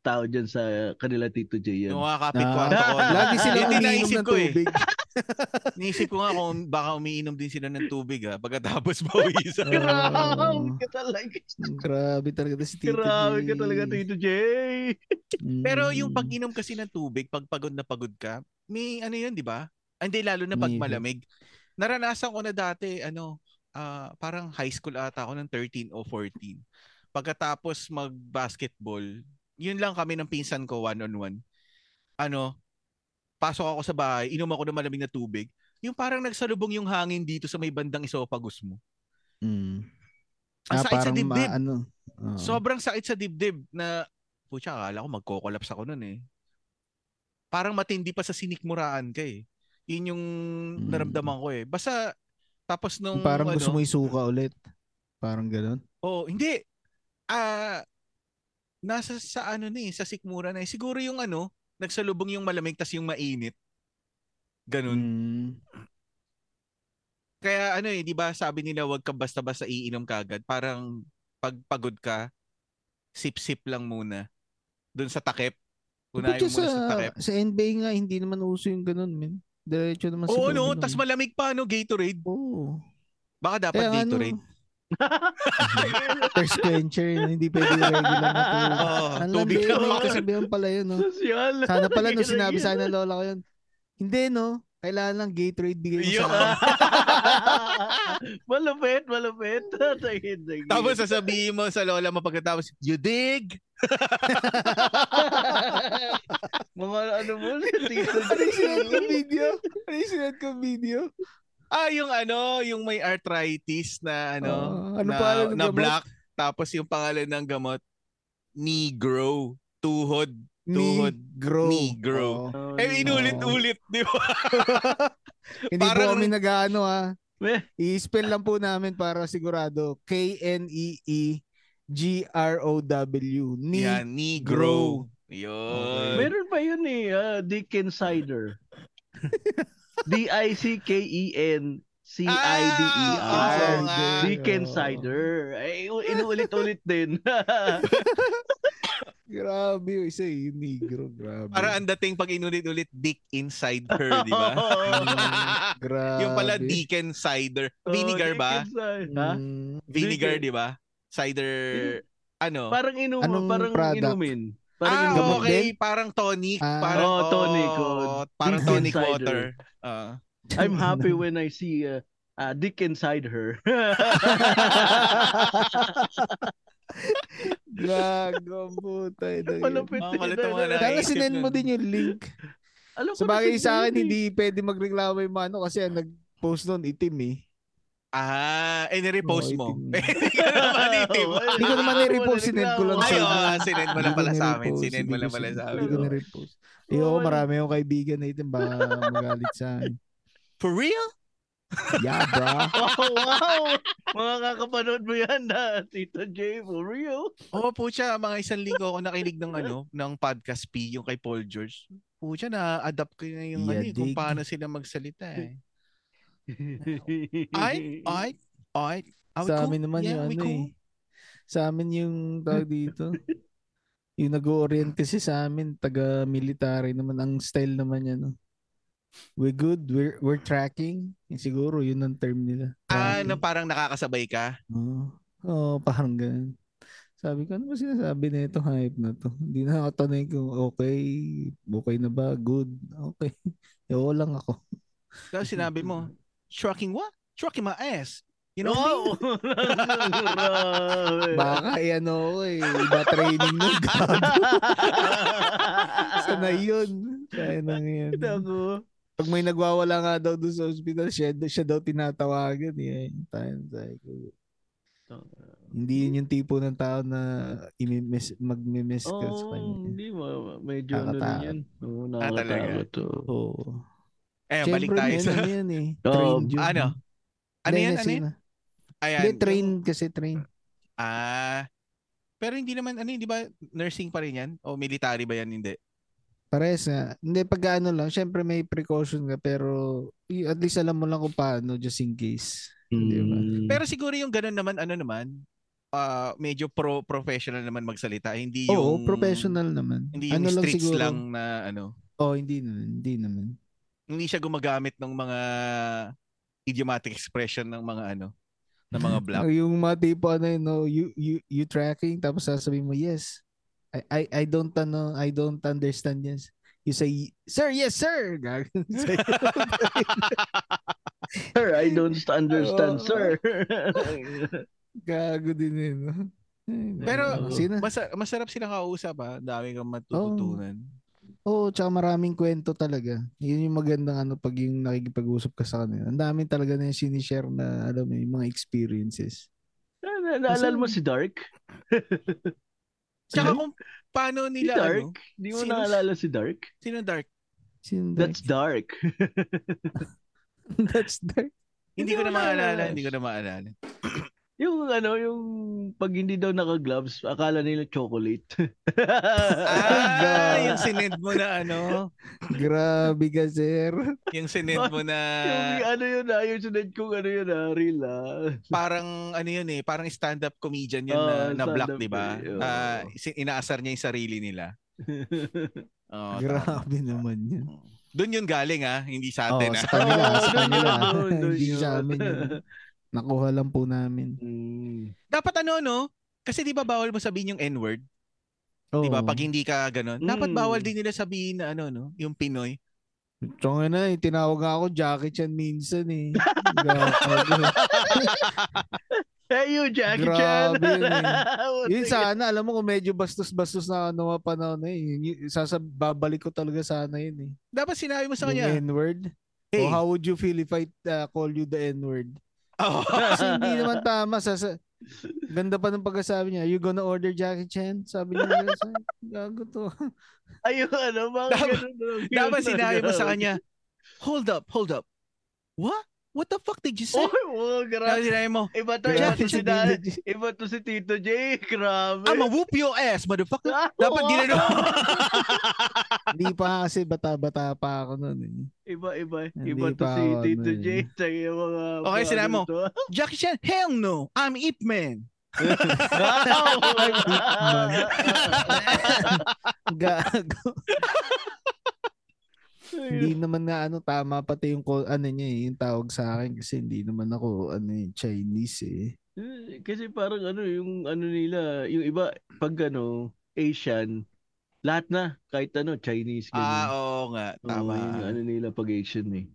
tao diyan sa kanila Tito J yan. Yung mga kapit Ah, ko. ano. Lagi sila Hindi umiinom ng ko eh. tubig. *laughs* Naisip ko nga kung baka umiinom din sila ng tubig ah, pagkatapos *laughs* bawisan. Grabe ka talaga. Grabe talaga si Tito Grabe J. ka talaga Tito J. Mm. Pero yung pag-inom kasi ng tubig, pag pagod na pagod ka, may ano yun, di ba? Hindi, lalo na pag malamig. Naranasan ko na dati, ano, ah, parang high school ata ako ng 13 o 14. Pagkatapos mag-basketball, yun lang kami ng pinsan ko one-on-one. Ano, pasok ako sa bahay, inom ako ng malamig na tubig. Yung parang nagsalubong yung hangin dito sa may bandang esophagus mo. Mm. Ang Ah, sakit sa dibdib. ma- ano. oo. Sobrang sakit sa dibdib na, putya, akala ko magkokolaps ako nun eh. Parang matindi pa sa sinikmuraan ka eh. Yun yung Mm. naramdaman ko eh. Basta, tapos nung, parang ano, gusto mo isuka ulit. Parang ganun. Oh, hindi. Ah, nasa sa ano ni, sa sikmura na eh. Siguro yung ano, nagsalubong yung malamig tas yung mainit. Ganun. Mm. Kaya ano eh, 'di ba, sabi nila wag ka basta-basta iinom kagad. Parang pag pagod ka, sip-sip lang muna. Doon sa takip. Unahin mo muna sa sa, takip. sa NBA nga, hindi naman uso yung ganun, men. Diretso naman Oo, sila no, uminom. tas malamig pa no, Gatorade. Oo. Baka dapat Kaya ano, Gatorade. *laughs* Thirst quencher, yun, hindi pwede regular na tubig. Oo, Ang tubig lang. may kasabihan pala yun, no? Sosyal. Sana pala nung sinabi sana ng lola ko yun. Hindi, no? Kailangan lang Gatorade bigay mo sa akin. *laughs* malupit, malupit. *laughs* Tagin, tagin. Tapos sasabihin mo sa lola mo pagkatapos, you dig? Mga ano mo, *laughs* Ano yung sinuot kong video? Ano yung sinuot kong video? Ah, yung ano, yung may arthritis na ano, Oo. Ano na, ng na gamot? black. Tapos yung pangalan ng gamot, Negro. Tuhod. Tuhod. Negro. Negro. Oo. Eh, inulit-ulit, di ba? *laughs* Hindi po Parang- kami nag-ano ha. I-spell lang po namin para sigurado. E K-N-E-E-G-R-O-W. Ni Yan, Negro. Yun. Meron pa yun eh, uh, Dicken Cider. *laughs* D-I-C-K-E-N C-I-D-E-R. Ah, oo nga. Dicken Cider. Ay, *laughs* inuulit-ulit din. *laughs* Grabe yung isa eh, yung negro. Grabe. Para ang dating pag inulit-ulit, dick inside her, di ba? Mm, grabe. yung pala Deacon cider. Vinegar ba? Ha? Mm, Vinegar, di ba? Cider, ano? Parang inum Anong parang product? inumin. Parang ah, inumin. okay. Parang tonic. Ah. parang, Oh, tonic, oh. Parang Deacon tonic cider. water. Ah. *laughs* I'm happy *laughs* when I see uh, uh, Dick inside her. *laughs* Gago, puta. ina yun. Malupit Mga din. Sana Naisip sinend mo din yung link. Alam ko Sa bagay sa akin, hindi pwede magreklamo yung mano kasi ang nag-post nun itim eh. Ah, eh, nirepost mo. Hindi. *laughs* Hindi ko naman i-repost, *laughs* sinend ko lang Ay, sa inyo. ah, sinend mo lang Hindi pala sa amin. nirepost, Sinend mo hindi lang pala sa Hindi amin. ko na-repost. Ayoko, marami akong kaibigan na itim ba magalit sa akin. For real? Yeah, bro. Wow, *laughs* wow. Mga kakapanood mo yan na Tito J, for real. Oo, oh, pucha, mga isang linggo ako nakinig ng ano, ng podcast P, yung kay Paul George. Pucha, na-adapt ko na yung ano, eh, kung paano sila magsalita eh. Ay, ay, ay. Are Sa cool? amin naman Yeah, yung ano cool? eh. Sa amin yung tawag dito. *laughs* yung nag-orient kasi sa amin, taga-military naman. Ang style naman yan. No? We're good. We're, we're tracking. Yung siguro, yun ang term nila. Ah, Tracking. na parang nakakasabay ka? Oo, oh, parang ganun. Sabi ko, ano ba sinasabi na ito hype na to? Hindi na ako tanay kung okay, okay na ba, good, okay. *laughs* Oo lang ako. Tapos sinabi mo, trucking what? Trucking my ass. You know what I mean? Wow. *laughs* Grabe. Baka eh, ano ako eh, iba training nun, *laughs* gago. Sanay yun. Kaya nang yan. Naku. Pag may nagwawala nga daw doon sa hospital, siya, siya daw tinatawagan. Eh. Tayo, tayo ko. Hindi yun yung tipo ng tao na imimiss, magmimiss ka sa Oh, kanya. hindi mo. Medyo ano rin Nakakatakot. yan. Oo, Ah, talaga? nakakatakot. to. Eh, Siyempre, balik tayo yan, sa... ano yan eh. *laughs* Oh, Trained yun. Ano? Ano yan? Ano yan? Ayan. Hindi, train kasi train. Ah. Pero hindi naman, ano, hindi ba nursing pa rin yan? O military ba yan? Hindi. Pares nga. Hindi, pag ano lang, syempre may precaution ka, pero at least alam mo lang kung paano, just in case. Di ba? Mm. Pero siguro yung ganun naman, ano naman, ah medyo pro professional naman magsalita. Hindi yung... Oo, professional naman. Hindi yung ano lang streets siguro. lang na ano. Oo, hindi naman. Hindi naman. Hindi siya gumagamit ng mga idiomatic expression ng mga ano, ng mga black. *laughs* Yung mga tipo ano yun, no, you, you, you tracking, tapos sasabihin mo, yes. I, I, I don't ano, I don't understand yes. You say, sir, yes, sir. *laughs* Sir, I don't understand, Oo. sir. *laughs* Gago din yun. No? Ay, Pero. Sino? Masa- masarap silang kausap ha. Dami kang matututunan. Oo, oh, tsaka maraming kwento talaga. Yun yung magandang ano pag yung nakikipag-usap ka sa kanila. Ang dami talaga na yung sinishare na alam mo, yung mga experiences. Na- Naalala mo si Dark? *laughs* Tsaka Sino? kung paano Si nila Dark? ano, Di mo Sino- naalala si Dark? sino dark? Sino That's dark? Dark. That's dark. *laughs* Hindi ko na maalala, hindi ko na maalala. Yung ano, yung pag hindi daw naka-gloves, akala nila chocolate. Ah, *laughs* yung sinend mo na ano, Grabe ka, sir. yung sinend mo na yung ano yun ah, yung sunod kong ano yun ah, real ah. parang ano yun eh, parang stand-up comedian yun Oo, na, na black, di ba? eh. Ah, si- inaasar niya yung sarili nila. *laughs* Oh, Grabe naman yun. Doon yun galing ah, hindi sa atin ah. sa kanila, Oo, sa kanila. doon Hindi sa amin yun. *laughs* Nakuha lang po namin. Mm. Dapat ano, no? Kasi di ba bawal mo sabihin yung N-word? Oh. Di ba? Pag hindi ka ganun. Dapat Mm. bawal din nila sabihin na ano, no? Yung Pinoy. Tsaka na, eh, tinawag ako Jackie Chan minsan eh. *laughs* Hey, you, Jackie Chan. Grabe yun eh. What *laughs* Yun sana, alam mo kung medyo bastos-bastos na ano mga panahon na yun. yun sasab babalik ko talaga sana yun eh. Dapat sinabi mo sa Yung kanya. N-word. Hey. O how would you feel if I uh, call you the N-word? *laughs* Oh. Kasi hindi naman tama. Sasa, ganda pa ng pagkasabi niya, you gonna order Jackie Chan? Sabi niya, "Sa- gago to. *laughs* Ayun, ano, mga Dapat- ganun. Dapat sinabi mo sa kanya, hold up, hold up. What? What the fuck did you say? Oh, oh, grabe. sinabi mo, Iba to, iba to si Dan. Iba to si Tito J. Grabe. I'ma whoop your ass, motherfucker. Ah, Dapat oo. ginano. *laughs* Hindi pa kasi bata-bata pa ako noon eh. Iba, iba. Hindi Iba to si ako, Tito J. eh. Sa yung mga... Okay, sinabi mo. *laughs* Jackie Chan, hell no. I'm Ip Man. *laughs* Gago. Hindi naman na ano tama pati yung ano niya eh, yung tawag sa akin kasi hindi naman ako ano eh, Chinese eh. Eh, Kasi parang ano, yung ano nila, yung iba, pag ano, Asian, lahat na, kahit ano, Chinese, ganyan. Ah, oo nga. Tama. Oo, yung ano nila pag Asian eh.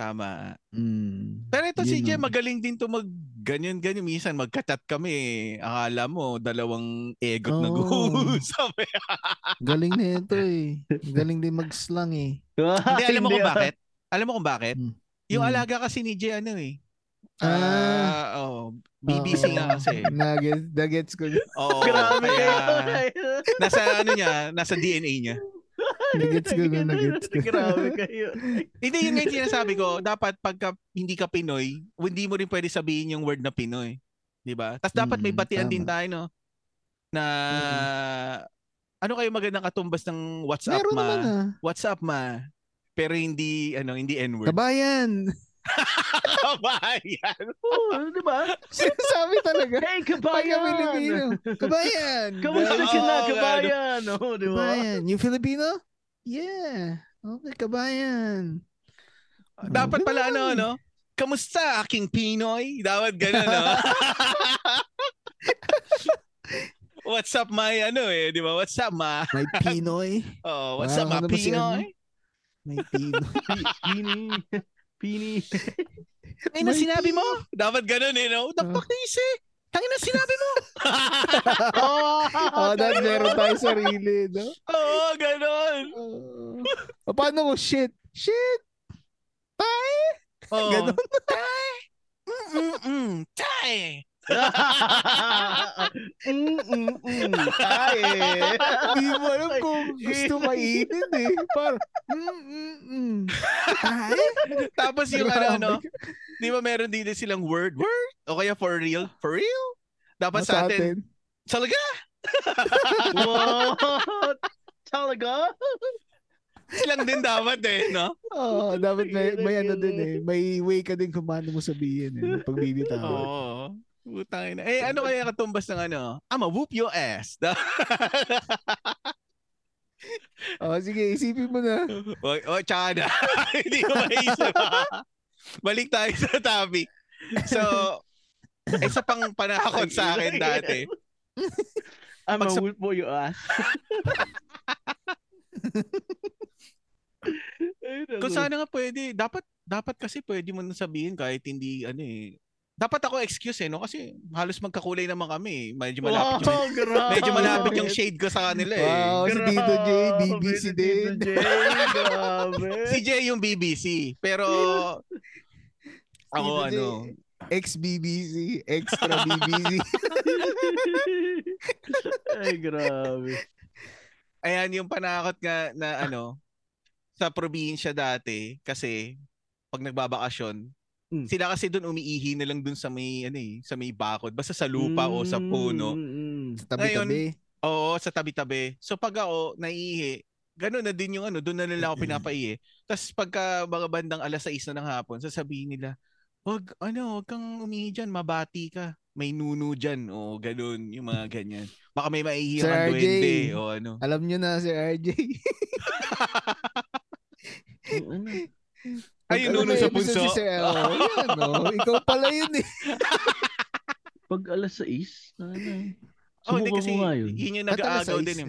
Tama. Mm. Pero ito si Jay, magaling din to mag ganyan-ganyan. Minsan magka-chat kami. Akala mo, dalawang egot Oo. nag-uusap. eh. *laughs* Galing na ito eh. Galing din mag-slang eh. *laughs* Hindi, alam mo kung bakit? Alam mo kung bakit? Hmm. Yung Hmm. alaga kasi ni Jay, ano eh. Ah. Ah, oh, BBC Oo. nga kasi. *laughs* Nagets, nagets ko. Oo, Grabe kaya kayo. nasa ano niya, nasa DNA niya. Nagets ko na, nagets ko. *laughs* Grabe kayo. Hindi, yun nga yung sinasabi ko. Dapat pagka hindi ka Pinoy, hindi mo rin pwede sabihin yung word na Pinoy. Di ba? Tapos dapat may Mm, batian tama. din tayo, no? Na, ano kayo magandang katumbas ng WhatsApp Meron ma? naman ah. WhatsApp ma. Pero hindi, ano, hindi N-word. Kabayan! *laughs* Kabayan. Oo, di ba? *laughs* Sinasabi talaga. Hey, kabayan! Pilipino. Kabayan! Kamusta ka na, kabayan? Oo, di ba? Kabayan. You Filipino? Yeah. Okay, kabayan. Dapat pala, ano, ano? Kamusta, aking Pinoy? Dapat ganun, no? *laughs* What's up, my, ano eh, di ba? What's up, ma? May Pinoy. *laughs* Oh, what's Wow, up, ma? ano Pinoy? May Pinoy. *laughs* Pi- Pini. Pini. Ay, na sinabi mo? Dapat ganun eh, no? The Oh. fuck na you say? Tangin na sinabi mo? Oh, *laughs* oh, dahil meron tayo sarili, no? Oo, ganun. *laughs* Oh. paano ko? Shit. Shit. Oh. Ganun. Tay! Mm-mm-mm. Tay! Mm, mm, mm. Tayo. Hindi mo alam kung gusto kainin eh. Parang, mm, mm, mm. Ay? Tapos yung ano, Grabe no? ka. Di ba meron din silang word? Word? O kaya for real? For real? Dapat sa atin. Talaga? What? Talaga? Silang din dapat eh, no? Oo, dapat may, may ano din eh. May way ka din kung paano mo sabihin eh. Pag bibitaw. Oo. Putang ina. Eh, ano kaya katumbas ng ano? I'ma whoop your ass. *laughs* Oh, sige, isipin mo na. o, *laughs* o, tsaka na. *laughs* Hindi ko maisip. Balik tayo sa topic. So, isa pang panakot sa akin dati. I'm Pag a for your ass. Kung sana nga pwede, dapat dapat kasi pwede mo na sabihin kahit hindi ano eh. Dapat ako excuse eh, no? Kasi halos magkakulay naman kami. eh. Medyo malapit yung, Wow, *laughs* grabe. medyo malapit yung shade ko sa kanila eh. Wow, si Tito J, BBC si din. Tito J, grabe. *laughs* Si Jay yung BBC. Pero *laughs* ako Tito J, ano, Ex-BBC, extra BBC. Ay, grabe. ayan yung panakot nga na ano, sa probinsya dati kasi pag nagbabakasyon, Mm. sila kasi doon umiihi na lang doon sa may ano eh, sa may bakod, basta sa lupa o sa puno. Mm, mm, mm. Tabi-tabi. Oo, sa tabi-tabi. So pag ako naiihi, gano'n na din yung ano, doon na nila ako pinapaihi. Tapos pagka mga bandang alas 6 na ng hapon, sasabihin nila, wag, ano, wag kang umihi dyan, mabati ka. May nuno dyan. O, gano'n, yung mga ganyan. Baka may maiihi kang duwende. O, ano. Alam nyo na si RJ. Ano, Ay, yun Pag nuno may sa punso. Si oh, yan, oh. Ikaw pala yun eh. *laughs* Pag alas 6, ano, Oh, hindi kasi yun. yun yung nag-aagaw din eh.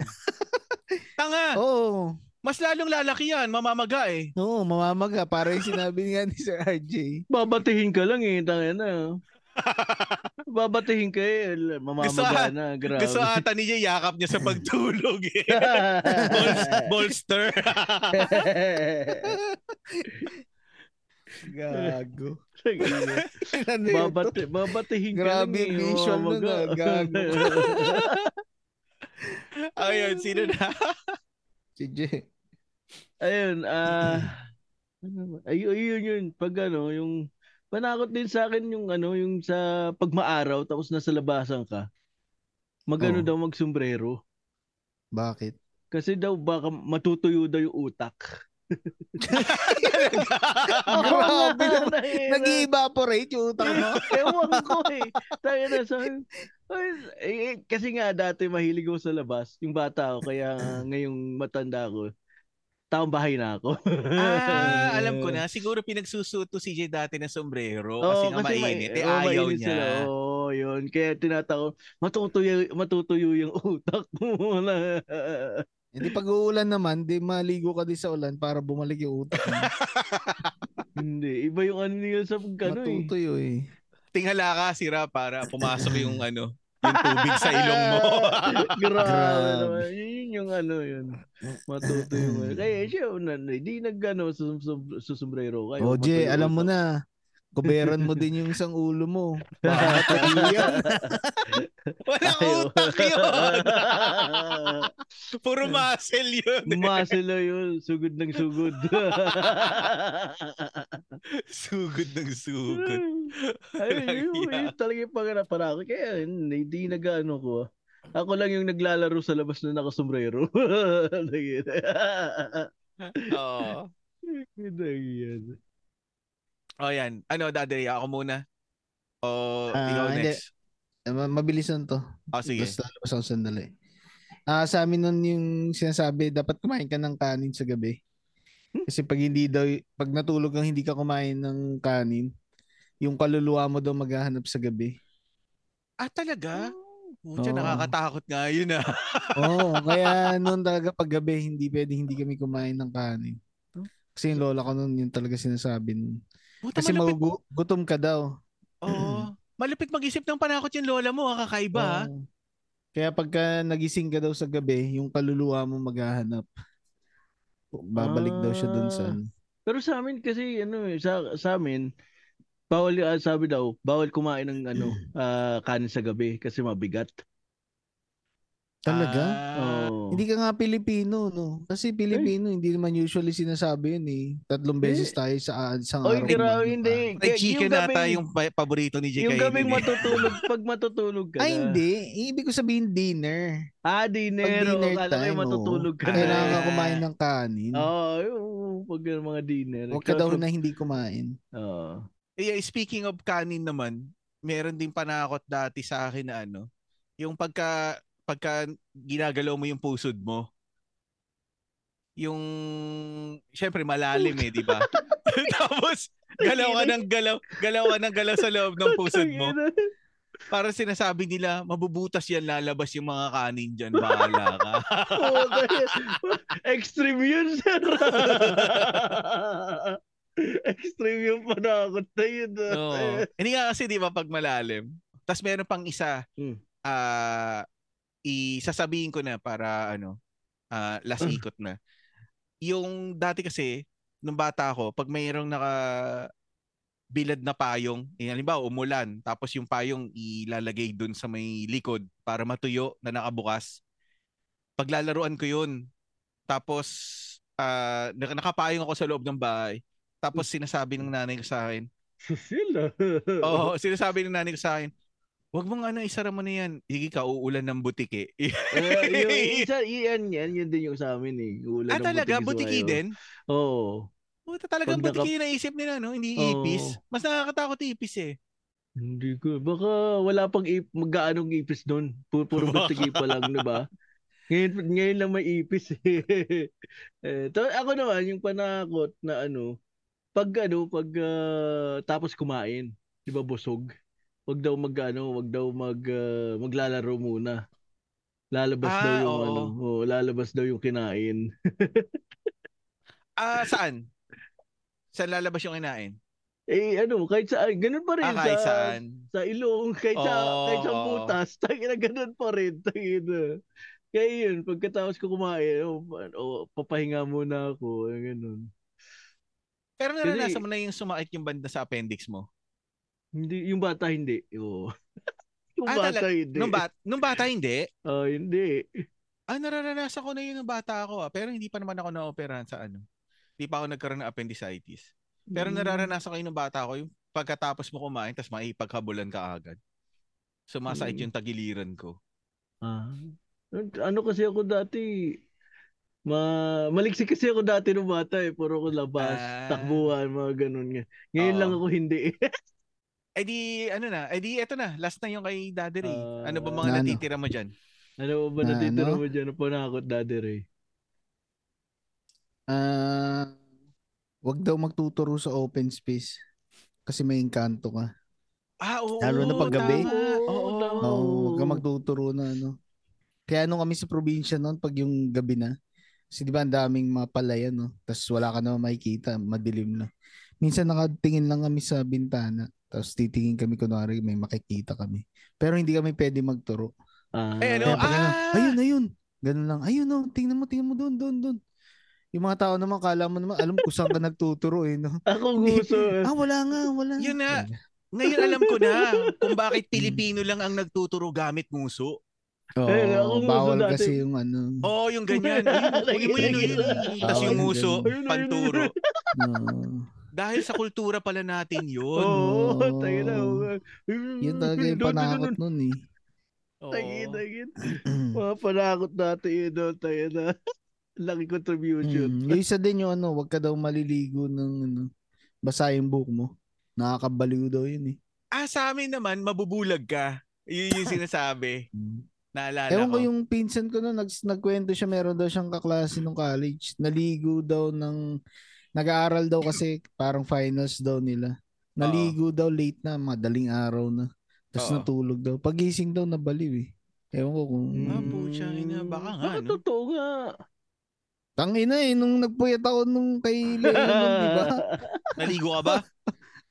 Tanga, Oo. mas lalong lalaki yan, mamamaga eh. Oo, mamamaga. Para yung sinabi nga ni Sir RJ. Babatihin ka lang eh, tanga na. *laughs* Babatihin ka eh, Gusto mamamaga ah, na, grabe. Gusto ata niya yakap niya sa *laughs* pagtulog eh. Bol- bolster. Gago. *laughs* Ano yun? Babati, babatihin ka Grabe eh. yung visual nun, mamamaga. ah, gago. *laughs* *laughs* Ayun, sino na? Si Jay. Ayun, ah ano ba? ayun, ayun yun. Pag ano, yung panakot din sa akin yung ano, yung sa pagmaaraw tapos nasa labasan ka. Magano Oh. daw magsombrero. Bakit? Kasi daw baka matutuyo daw yung utak. Grabe naman. Nag- Nag-evaporate yung utang mo. *laughs* Ewan ko eh. Tayo na sa... Ay, eh, eh, kasi nga dati mahilig ako sa labas. Yung bata ako. Kaya ngayong matanda ako, taong bahay na ako. ah, alam ko *laughs* na. Siguro pinagsusuto si Jay dati ng sombrero kasi nga mai- mainit. Eh, oo, ayaw mainit niya. Sila. Oo, yun. Kaya tinatako, matutuyo, matutuyo yung *laughs* utak mo. na. Hindi pag uulan naman, di maligo ka din sa ulan para bumalik yung utak mo. *laughs* Hindi. Iba yung ano nila sa pagkano eh. Matutuyo eh. Tingala ka, sira, para pumasok yung *laughs* ano, yung tubig sa ilong mo. *laughs* Grabe. Yun yung ano yun. Matutuyo mo. Kaya siya, una, hindi nagano sa, sa, sa sombrero. Kaya O Jay, matuyo alam mo na. Kuberan mo din yung isang ulo mo. *laughs* Matuliyan. Walang Ayaw. utak yun. *laughs* Puro muscle yun. Muscle na yun. Sugod ng sugod. *laughs* sugod ng sugod. Ayun, yun, talaga yung pangarap para ako. Kaya hindi, nag-ano ko. Ako lang yung naglalaro sa labas na nakasombrero. Oo. Yan. O yan. Ano, Daddy? Ako muna? O Ah, ikaw hindi. next? Eh, ma- Mabilis lang to. O sige. Basta labas ako sandali. Ah, sa amin nun yung sinasabi, dapat kumain ka ng kanin sa gabi. Kasi pag hindi daw, pag natulog kang hindi ka kumain ng kanin, yung kaluluwa mo daw maghahanap sa gabi. Ah, talaga? Pucha, Oo. nakakatakot nga yun ah. *laughs* Oo, kaya *laughs* noon talaga pag gabi, hindi pwede hindi kami kumain ng kanin. Kasi yung lola ko noon, yun talaga sinasabi nun. Puta, Kasi malupit. magugutom ka daw. Oo. *clears throat* Malupit mag-isip ng panakot yung lola mo. ah, Kakaiba ah. Oo. Kaya pagka nagising ka daw sa gabi, yung kaluluwa mo maghahanap. Babalik daw siya dun sa Ah. ano. Pero sa amin kasi ano eh, sa sa amin bawal ah, sabi daw, bawal kumain ng ano, *clears throat* ah, kanin sa gabi kasi mabigat. Talaga? Ah, Oh. Hindi ka nga Pilipino, no? Kasi Pilipino, hindi naman usually sinasabi yun eh. Tatlong beses tayo sa isang Oy, araw. grabe, kumain. hindi. Fried Kaya chicken yung nata gabing- yung pa- paborito ni Jay Yung kainin gabing eh. matutulog, *laughs* pag matutulog ka Ay, na. hindi. Ibig ko sabihin dinner. Ah, dinner. Pag dinner o, kala ko time, yung matutulog ka Ah. na. Kailangan ka kumain ng kanin. Oo, oh, pag yung mga dinner. Huwag ka daw na hindi kumain. Oo. Eh, speaking of kanin naman, meron din panakot dati sa akin na ano, yung pagka pagka ginagalaw mo yung pusod mo, yung syempre malalim eh, di ba? *laughs* *laughs* Tapos galaw ka ng galaw, galaw ka ng galaw sa loob ng pusod mo. Para sinasabi nila, mabubutas yan, lalabas yung mga kanin dyan, bahala ka. *laughs* Extreme yun, sir. Extreme yung panakot na yun. ah. Oo. Hindi nga kasi di ba pag malalim. Tapos meron pang isa, Hmm. ah isasabihin ko na para ano, ah last Hmm. ikot na. Yung dati kasi, nung bata ako, pag mayroong naka bilad na payong, eh, halimbawa umulan, tapos yung payong ilalagay dun sa may likod para matuyo na nakabukas. Paglalaruan ko yun. Tapos, nak- nakapayong ako sa loob ng bahay. Tapos sinasabi ng nanay ko sa akin, *laughs* Sila. Oo, sinasabi ng nanay ko sa akin, wag mong ano, isara mo na yan. Higi ka, uulan ng butik eh. Eh, yung isa, *laughs* yan, yan, yun din yung sa amin eh. Ulan ah, ng talaga? butik Butiki sa din? Oo. Puta, talagang Pag butiki yung naisip nila, no? Hindi Oo. ipis. Mas nakakatakot ipis eh. Hindi ko. Baka wala pang ip, magkaanong ipis doon. Puro, puro *laughs* butiki pa lang, di ba? Ngayon, ngayon lang may ipis *laughs* eh. eh to, ako naman, yung panakot na ano, pag ano, pag ah, tapos kumain, 'di ba busog? Wag daw mag ano, wag daw mag ah, maglalaro muna. Lalabas Ah, daw yung oo. ano, oh, lalabas daw yung kinain. Ah, *laughs* saan? Saan lalabas yung kinain? Eh ano, kahit saan, ganun pa rin Ah, kahit sa saan. sa ilong, kahit sa Oo, kahit sa oo. butas, *laughs* tangina ganun pa rin, tangina. Kaya yun, pagkatapos ko kumain, oh, oh, papahinga muna ako, eh, ganun. Pero Kasi- naranasan mo na yung sumakit yung banda sa appendix mo? Hindi, yung bata hindi. Oo. *laughs* yung Ah, bata talag- hindi. Nung, bat nung bata hindi? Oh, hindi. Ah, nararanasan ko na yun nung bata ako ah. Pero hindi pa naman ako na-operahan sa ano. Hindi pa ako nagkaroon ng appendicitis. Pero Mm. nararanasan ko yun nung bata ako, yung pagkatapos mo kumain, tapos maipaghabulan ka agad. Sumasakit Mm. yung tagiliran ko. Ah. Ano kasi ako dati, ma maliksi kasi ako dati nung bata eh. Puro ko labas, Ah. takbuhan, mga ganun nga. Ngayon Oo. lang ako hindi eh. *laughs* Eh di, ano na, eh di, eto na, last na yung kay Daddy Ray. Ah, ano ba mga na natitira mo dyan? ano ba Na natitira ano? mo dyan? Ano panakot, Daddy Ray? Ah, wag daw magtuturo sa open space kasi may engkanto ka. Ah, oo, Lalo na pag gabi. tama. Oo, Oo, tama. Oo, wag ka magtuturo na ano. Kaya nung kami sa probinsya noon pag yung gabi na, kasi di ba ang daming mga palayan no, tapos wala ka na makikita, madilim na. Minsan nakatingin lang kami sa bintana, tapos titingin kami kunwari may makikita kami. Pero hindi kami pwede magturo. Ah, Eh, ano, ah! ayun, ayun. Ganun lang. Ayun, no. Tingnan mo, tingnan mo doon, doon, doon. Yung mga tao naman, kala mo naman, alam kung saan ka nagtuturo eh, no? *laughs* Ako gusto. Ah, wala nga, wala. Yun na. Ngayon alam ko na *laughs* kung bakit Pilipino lang ang nagtuturo gamit nguso. Oo, Eh, bawal dati. kasi yung ano. Oo, yung ganyan. Ayun, *laughs* Huwag mo yun, yun. Tapos yung nguso, panturo. Oo. Dahil sa kultura pala natin yun. Oo, Oo. tayo na. yun talaga yung panakot nun eh. Tagin, tagin. Mga panakot natin yun doon, tayo na. Laki contribution. Mm, yung isa din yung ano, wag ka daw maliligo ng ano, basa yung buhok mo. Nakakabaliw daw yun eh. Ah, sa amin naman, mabubulag ka. Yun yung sinasabi. *laughs* Mm. Naalala Ewan ko. ko yung pinsan ko no, nag, nagkwento siya, meron daw siyang kaklase nung college. Naligo daw ng, nag-aaral daw kasi parang finals daw nila. Naligo daw late na, madaling araw na. Tapos Oo. natulog daw. Pagising daw nabaliw eh. Ewan ko kung... Ah, pucha, ina, baka nga, Baka no? totoo nga. Tangina eh, nung nagpuyat ako nung kay Leon, di ba? *laughs* Naligo ka ba?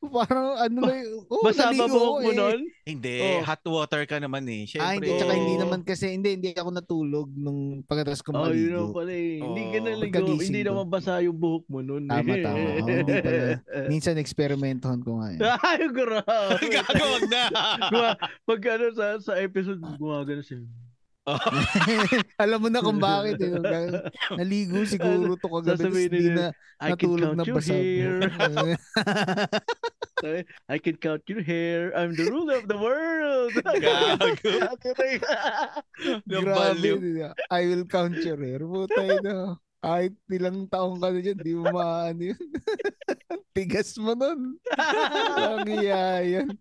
Parang ano oh, Basa ba naligo buhok ako mo eh. nun? Hindi, Oh. hot water ka naman eh. Siyempre. Ah, hindi, tsaka hindi naman kasi, hindi, hindi ako natulog nung pagkatapos ko Oh, yun maligo. pala eh. Hindi ka Oo. naligo. Hindi ko. naman basa yung buhok mo nun. Tama, tama. Oo, hindi pala. *laughs* Minsan eksperimentohan ko nga eh. *laughs* Ay, grabe. *laughs* Gago, wag na. Pag ano sa, sa episode, gumagano siya. *laughs* Alam mo na kung bakit eh. *laughs* Naligo siguro to kagabi. Sasabihin Hindi nila, na I can natulog count na your basa. hair. *laughs* I can count your hair. I'm the ruler of the world. Gago. Grabe. I will count your hair. Putay na. Kahit ilang taong ka na dyan, di mo maano yun. Tigas mo nun. Ang iya yan.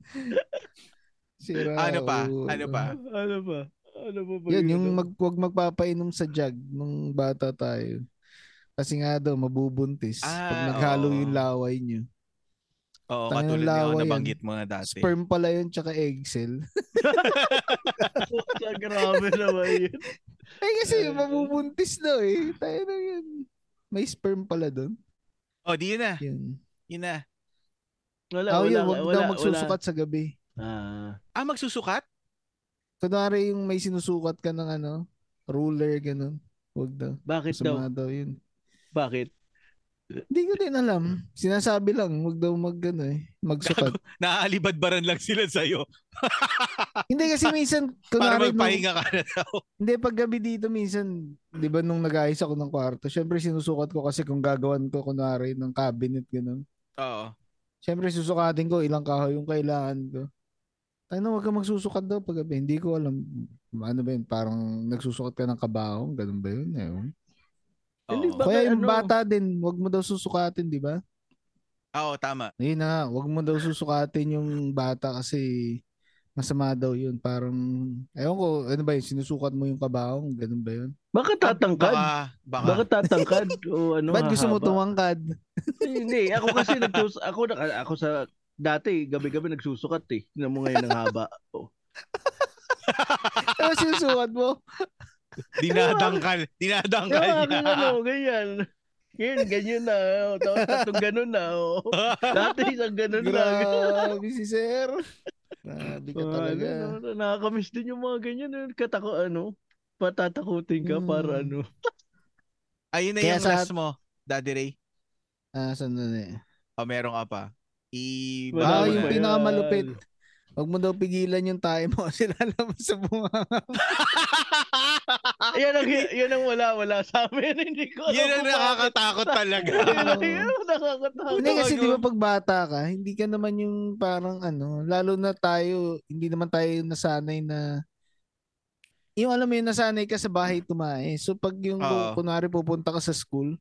Sira Ano pa? Ano pa? ano ba? Ano ba ba Yan, yun? yung mag, wag magpapainom sa jug nung bata tayo. Kasi nga daw, mabubuntis. Ah, Pag naghalo oo. yung laway nyo. Oo, Tanging katulad yan. nabanggit mo na dati. Sperm pala yun, tsaka egg cell. Grabe *laughs* naman yun. Eh kasi mabubuntis daw eh. Tayo na yan. May sperm pala doon. Oh, di yun na. Yun. Yun na. Wala, Oh, wala, yun, wag wala, daw magsusukat sa gabi. Ah. Ah, magsusukat? Kunwari yung may sinusukat ka ng ano, ruler, ganun. Wag daw. bakit daw? Masama daw yun. Bakit? Hindi ko din alam. Sinasabi lang, wag daw mag, ano, eh, magsukat. *laughs* Naaalibadbaran lang sila sa'yo. *laughs* Hindi kasi minsan, Para kunwari nung, magpahinga ka na daw. *laughs* hindi pag gabi dito minsan, di ba nung nag-ayos ako ng kwarto, syempre sinusukat ko kasi kung gagawan ko kunwari ng cabinet, ganun. Oo. Syempre susukatin ko ilang kahoy yung kailangan ko. Tayo na, wag ka magsusukat daw pag gabi. Hindi ko alam. Ano ba yun? Parang nagsusukat ka ng kabahong. Ganun ba yun? Ewan. Ba- Kaya yung ano? bata din, wag mo daw susukatin, di ba? Oo, tama. Ayun na, wag mo daw susukatin yung bata kasi Masama daw yun. Parang, ewan ko, ano ba yun, sinusukat mo yung kabaong, ganun ba yun? Baka tatangkad. Baka, baka. Baka tatangkad o ano Ba't gusto mo hahaba. tumangkad? Hindi, ako kasi nagsus ako na- ako sa dati gabi-gabi nagsusukat eh. Tingnan mo ngayon ang haba. *laughs* Oh. Ano sinusukat mo? Dinadangkal. Dinadangkal Yung aking niya. ano, ganyan. Ngayon, ganyan na. Oh. Tapos tatlong ganun na. Oh. *laughs* Dati isang ganun na. Grabe si sir. Grabe ka Oh, talaga. ano, no, nakakamiss din yung mga ganyan. eh. Katako, ano, patatakutin ka Hmm. para ano. Ayun na Kaya yung sa- last mo, Daddy Ray. Ah, saan na eh? O meron ka pa. I Ah, Wala yung pinakamalupit. Huwag mo daw pigilan yung tayo mo *laughs* kasi lalabas sa bunga. *laughs* yan ang, yan ang wala, wala sa amin. *laughs* Hindi ko alam Yan ang nakakatakot talaga. Yan ang- nakakatakot. Hindi kasi di ba pag bata ka, hindi ka naman yung parang ano, lalo na tayo, hindi naman tayo nasanay na yung alam mo yun, nasanay ka sa bahay tumae. So pag yung Oo. kunwari pupunta ka sa school,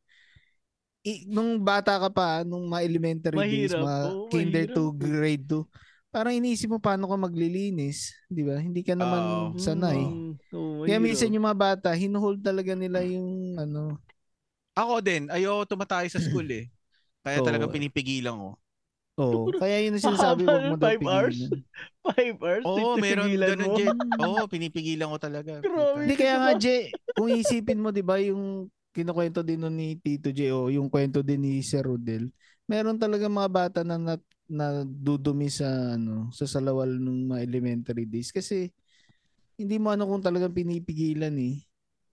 i, nung bata ka pa, nung mga elementary days, Mahirap. mga Oo, kinder mahirap. to grade 2, parang iniisip mo paano ka maglilinis, di ba? Hindi ka naman Oo. sanay. Mm, oo, Kaya minsan yung mga bata, hinuhold talaga nila yung ano, Ako din, ayoko tumatay sa school eh. Kaya Oo. talaga pinipigilan ko. oh, kaya yun ang sinasabi mo daw five hours? pigilan. *laughs* Five hours? Oo, meron ganun, mo? Jet. Oo, pinipigilan ko talaga. *laughs* Grabe. Hindi kaya nga, Jay, kung isipin mo, di ba, yung kinukwento din nun ni Tito J o yung kwento din ni Sir Rodel, meron talaga mga bata na, na, na dudumi sa, ano, sa salawal ng mga elementary days kasi hindi mo ano kung talagang pinipigilan eh.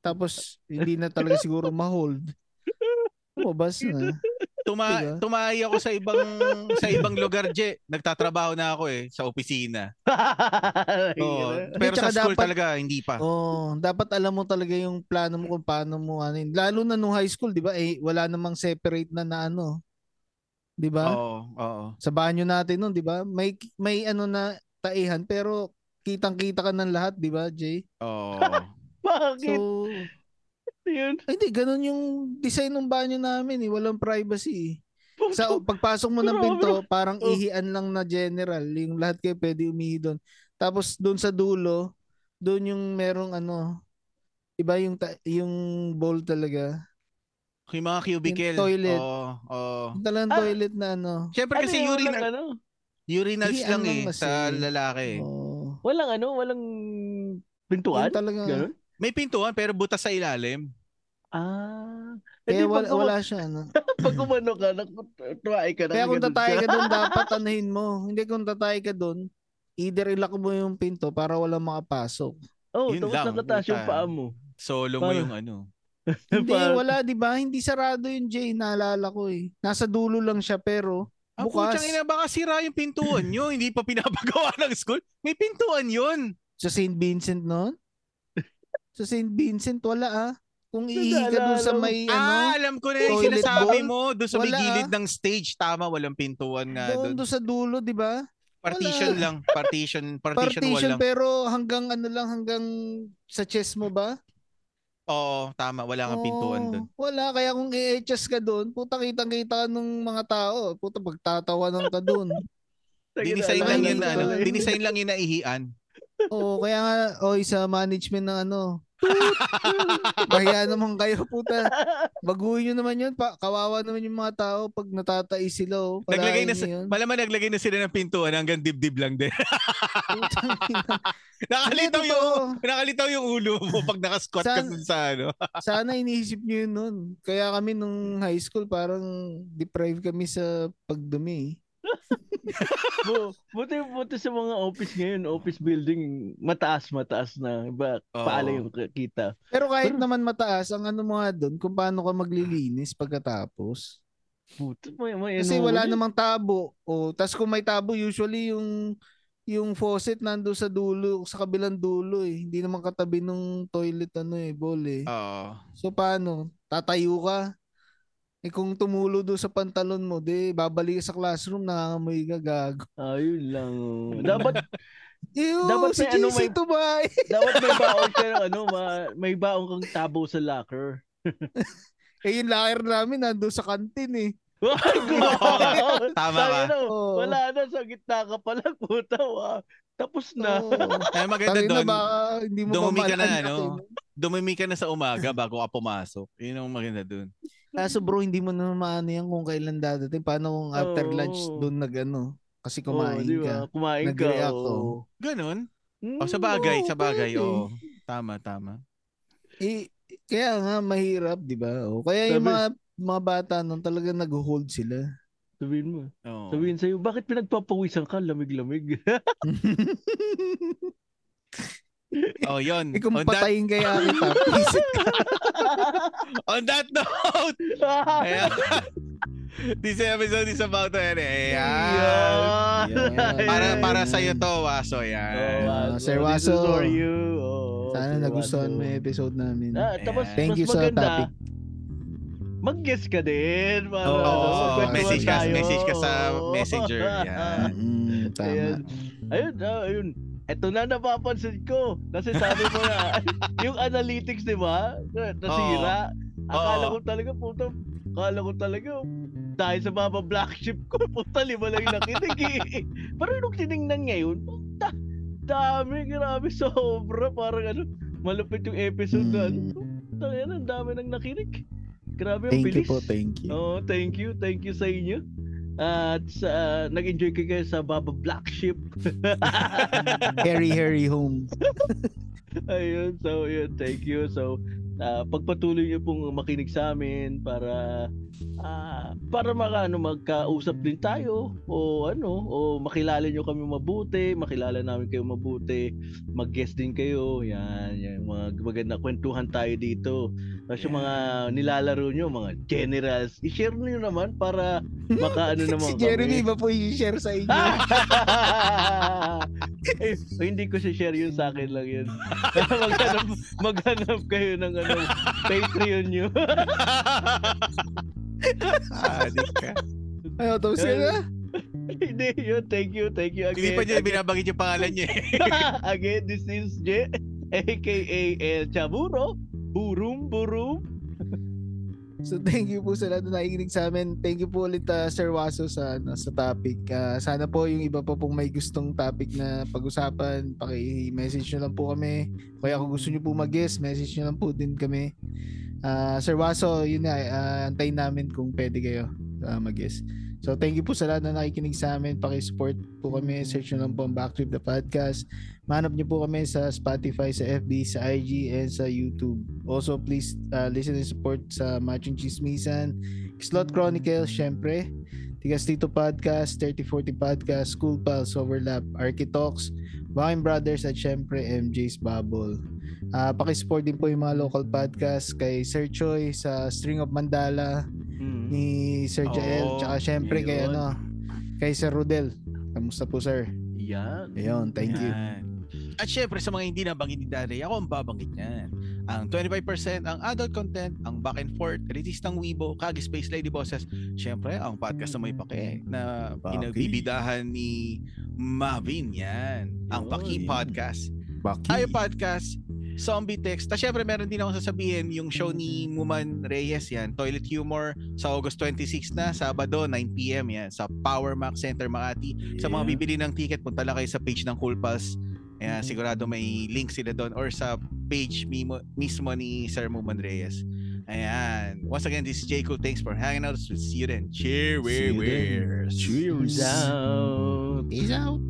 Tapos, hindi na talaga siguro ma-hold. *laughs* Lumabas na. Tuma Diba? tumahay ako sa ibang sa ibang lugar, Je. Nagtatrabaho na ako eh sa opisina. *laughs* Hirap. pero sa school dapat- talaga hindi pa. Oh, dapat alam mo talaga yung plano mo kung paano mo ano. Lalo na nung high school, 'di ba? Eh wala namang separate na na ano. 'Di ba? Oo, oo. sa banyo natin nun, 'di ba? May may ano na taihan pero kitang-kita ka ng lahat, 'di ba, Jay? Oo. *laughs* Bakit? So, Yun. ay, hindi ganun yung design ng banyo namin, eh. Walang privacy. Sa pagpasok mo ng pinto, parang Oh. ihian lang na general, yung lahat kayo pwede umihi doon. Tapos doon sa dulo, doon yung merong ano, iba yung ta- yung bowl talaga. Yung mga cubicle. Yung toilet. Oo, oo. Yung talagang Ah. toilet na ano. Siyempre kasi Ano urinal, ano? urinals Ihian lang lang eh kasi. sa lalaki. Oh. Walang ano? Walang pintuan? Yung talaga. Ganun? May pintuan pero butas sa ilalim. Ah. Kaya Hindi, wala, pag, wala siya. Ano. *laughs* pag umano ka, tuwai ka na. Kaya kung tatay ka doon, *laughs* dapat anuhin mo. Hindi kung tatay ka doon, either ilak mo yung pinto para walang makapasok. Oh, Yun tapos nakataas yung paa mo. Solo mo Paano? yung ano. *laughs* Hindi, wala, di ba? Hindi sarado yung Jay, naalala ko eh. Nasa dulo lang siya, pero Ang bukas. putsang ina, baka sira yung pintuan nyo. Hindi pa pinapagawa ng school. May pintuan yun. Sa St. Vincent noon? Sa St. Vincent, wala ah. Kung iihi ka doon sa may, ah, ano, alam ko na yung sinasabi mo. Doon sa may Wala, gilid ah. ng stage. Tama, walang pintuan nga doon, doon. sa dulo, di ba? Partition wala. lang. Partition, *laughs* partition, wall Partition, lang. pero hanggang ano lang, hanggang sa chest mo ba? Oo, tama. Wala kang pintuan Oo, doon. Wala, kaya kung i-HS ka doon, puta kitang-kita nung mga tao. Puta pagtatawanan ka doon. *laughs* Dinisign lang yun ano, dinisign lang yun na ihian. Oo, kaya nga, oy, sa management ng ano, Bahiya *laughs* naman kayo, puta. Baguhin nyo naman yun. Pa, kawawa naman yung mga tao pag natatais sila. Oh. Naglagay na, si- yun. malaman naglagay na sila ng pintuan hanggang dibdib lang din. *laughs* Nakalitaw yung, nakalitaw yung ulo mo pag nakasquat ka Saan- dun sa ano. *laughs* Sana iniisip nyo yun nun. Kaya kami nung high school, parang deprived kami sa pagdumi. Bu- buti, buti sa mga office ngayon, office building, mataas, mataas na. Ba, Oo. paala yung kita. Pero kahit naman mataas, ang ano mo nga doon, kung paano ka maglilinis pagkatapos. Buti, may, may Kasi ano, wala yun. namang tabo. O, tas kung may tabo, usually yung yung faucet nando sa dulo, sa kabilang dulo eh. Hindi naman katabi nung toilet ano eh, bowl eh. Oo. So paano? Tatayo ka? Eh kung tumulo doon sa pantalon mo, di babalik sa classroom, nangangamoy ka, gago. Ayun lang. oh. Dapat *laughs* Ew, Dapat si may ano, may- to ba? *laughs* dapat may *laughs* baon ka ng ano, ma, may baon kang tabo sa locker. eh yung locker namin nando sa kantin eh. Tama ka. na, Oo. Wala na, sa gitna ka pala, puta. Wa. Tapos na. Oo. Ay, maganda doon. baka hindi mo dumumi ka na, ano? Dumumi ka na sa umaga bago ka pumasok. Yun ang maganda doon. Kaso bro, hindi mo na maano yan kung kailan dadating. Paano kung after Oo. lunch doon nag ano? Kasi kumain Oo, di ka. Kumain ka. Oh. Ganun. Mm, O, sa bagay, sa bagay. Oo. Tama, tama. Eh, kaya nga mahirap, 'di ba? O kaya yung Sabi- mga mga bata nun talaga nag-hold sila. Sabihin mo. Oo. Sabihin sa'yo, bakit pinagpapawisan ka? Lamig-lamig. *laughs* *laughs* Oh, yun. eh kung on, that, patayin kaya kita, *laughs* visit ka. on that note, *laughs* ayan. this episode is about to end. Ayan. Yan. Yan. Para para Ayan. sa iyo to, Waso. Oh, Yan. Ah, Sir this is Waso. for you. Oh, Sana Sir nagustuhan Waso. mo yung episode namin. Ah, tapos Thank mas you sa maganda, topic. mag-guess ka din. Para, Oo, ano, magkwentuhan message ka, tayo. message ka sa messenger. *laughs* Yan. Mm, tama. Ayan. Ayun, ah, ayun. Ito na napapansin ko. Kasi sabi mo na, *laughs* yung analytics, di ba? na- Nasira. Akala Oo. ko talaga, puta, akala ko talaga, dahil sa mga black sheep ko, puta, lima lang nakinig eh. *laughs* Pero nung tinignan ngayon, puta, dami, grabe, sobra. Parang ano, malupit yung episode na ano. Mm. Puta, yan, ang dami nang nakinig. Grabe, ang Thank you bilis. po, thank you. Oh, thank you. Thank you sa inyo. At sa nag-enjoy kayo sa Baba Black Sheep. Harry, Harry home. *laughs* Ayun, so yun, thank you. So, ah, pagpatuloy niyo pong makinig sa amin para ah, para maka, ano, magkausap din tayo o ano, o makilala niyo kami mabuti, makilala namin kayo mabuti, mag-guest din kayo. Yan, yan mga maganda kwentuhan tayo dito. Tapos yung mga nilalaro niyo, mga generals, i-share niyo naman para makaano *laughs* naman si Jeremy kami. ba po i-share sa inyo? *laughs* eh, hindi ko si share yun sa akin lang yun. *laughs* maghanap, maghanap kayo ng ano, Patreon nyo. di ka. Ano, tapos ka na? hindi yun. Thank you, thank you Hindi again. pa niya binabagit yung pangalan niya *laughs* again, this is J, aka El Chaburo. Burum, burum. So thank you po sa lahat na nakikinig sa amin. Thank you po ulit uh, Sir Waso sa ano, sa topic. Ah, sana po yung iba pa pong may gustong topic na pag-usapan, paki-message nyo lang po kami. Kaya kung gusto nyo po mag-guest, message nyo lang po din kami. Ah, Sir Waso, yun na, ah, antayin namin kung pwede kayo ah, mag-guest. So thank you po sa lahat na nakikinig sa amin. Paki-support po kami. Search nyo lang po ang Backtrip the Podcast. Manap nyo po kami sa Spotify, sa FB, sa IG, and sa YouTube. Also, please uh, listen and support sa Matching Chismisan, Slot Chronicles, syempre, Tigas Tito Podcast, 3040 Podcast, School Pals, Overlap, Architalks, Bakin Brothers, at syempre, MJ's Bubble. Uh, pakisupport din po yung mga local podcast kay Sir Choi sa String of Mandala Mm. ni Sir Jael, Oo, tsaka syempre kay yun. ano, kay Sir Rodel. Kamusta po, sir? Yan. Ayun, thank you. Yan. At syempre sa mga hindi nabanggit ni Daddy, ako ang babanggit niyan. Ang 25% ang adult content, ang back and forth, release ng Weibo, Kagi Space Lady Bosses. Syempre, ang podcast na may pake na pinagbibidahan ni Mavin yan. Ang. Baki Podcast. Baki. Tayo Podcast, Zombie Text. Tapos syempre meron din ako sasabihin yung show ni Muman Reyes yan, Toilet Humor sa August 26 na, Sabado 9pm yan sa Power Max Center Makati. Sa mga Yeah. bibili ng ticket, punta lang kayo sa page ng Cool Pals. Ayan, sigurado may link sila doon or sa page mimo, mismo ni Sir Muman Reyes. Ayan. Once again, this is Jay Cool. Thanks for hanging out. See you then. Cheers. See you then. Cheers. Out. Peace out.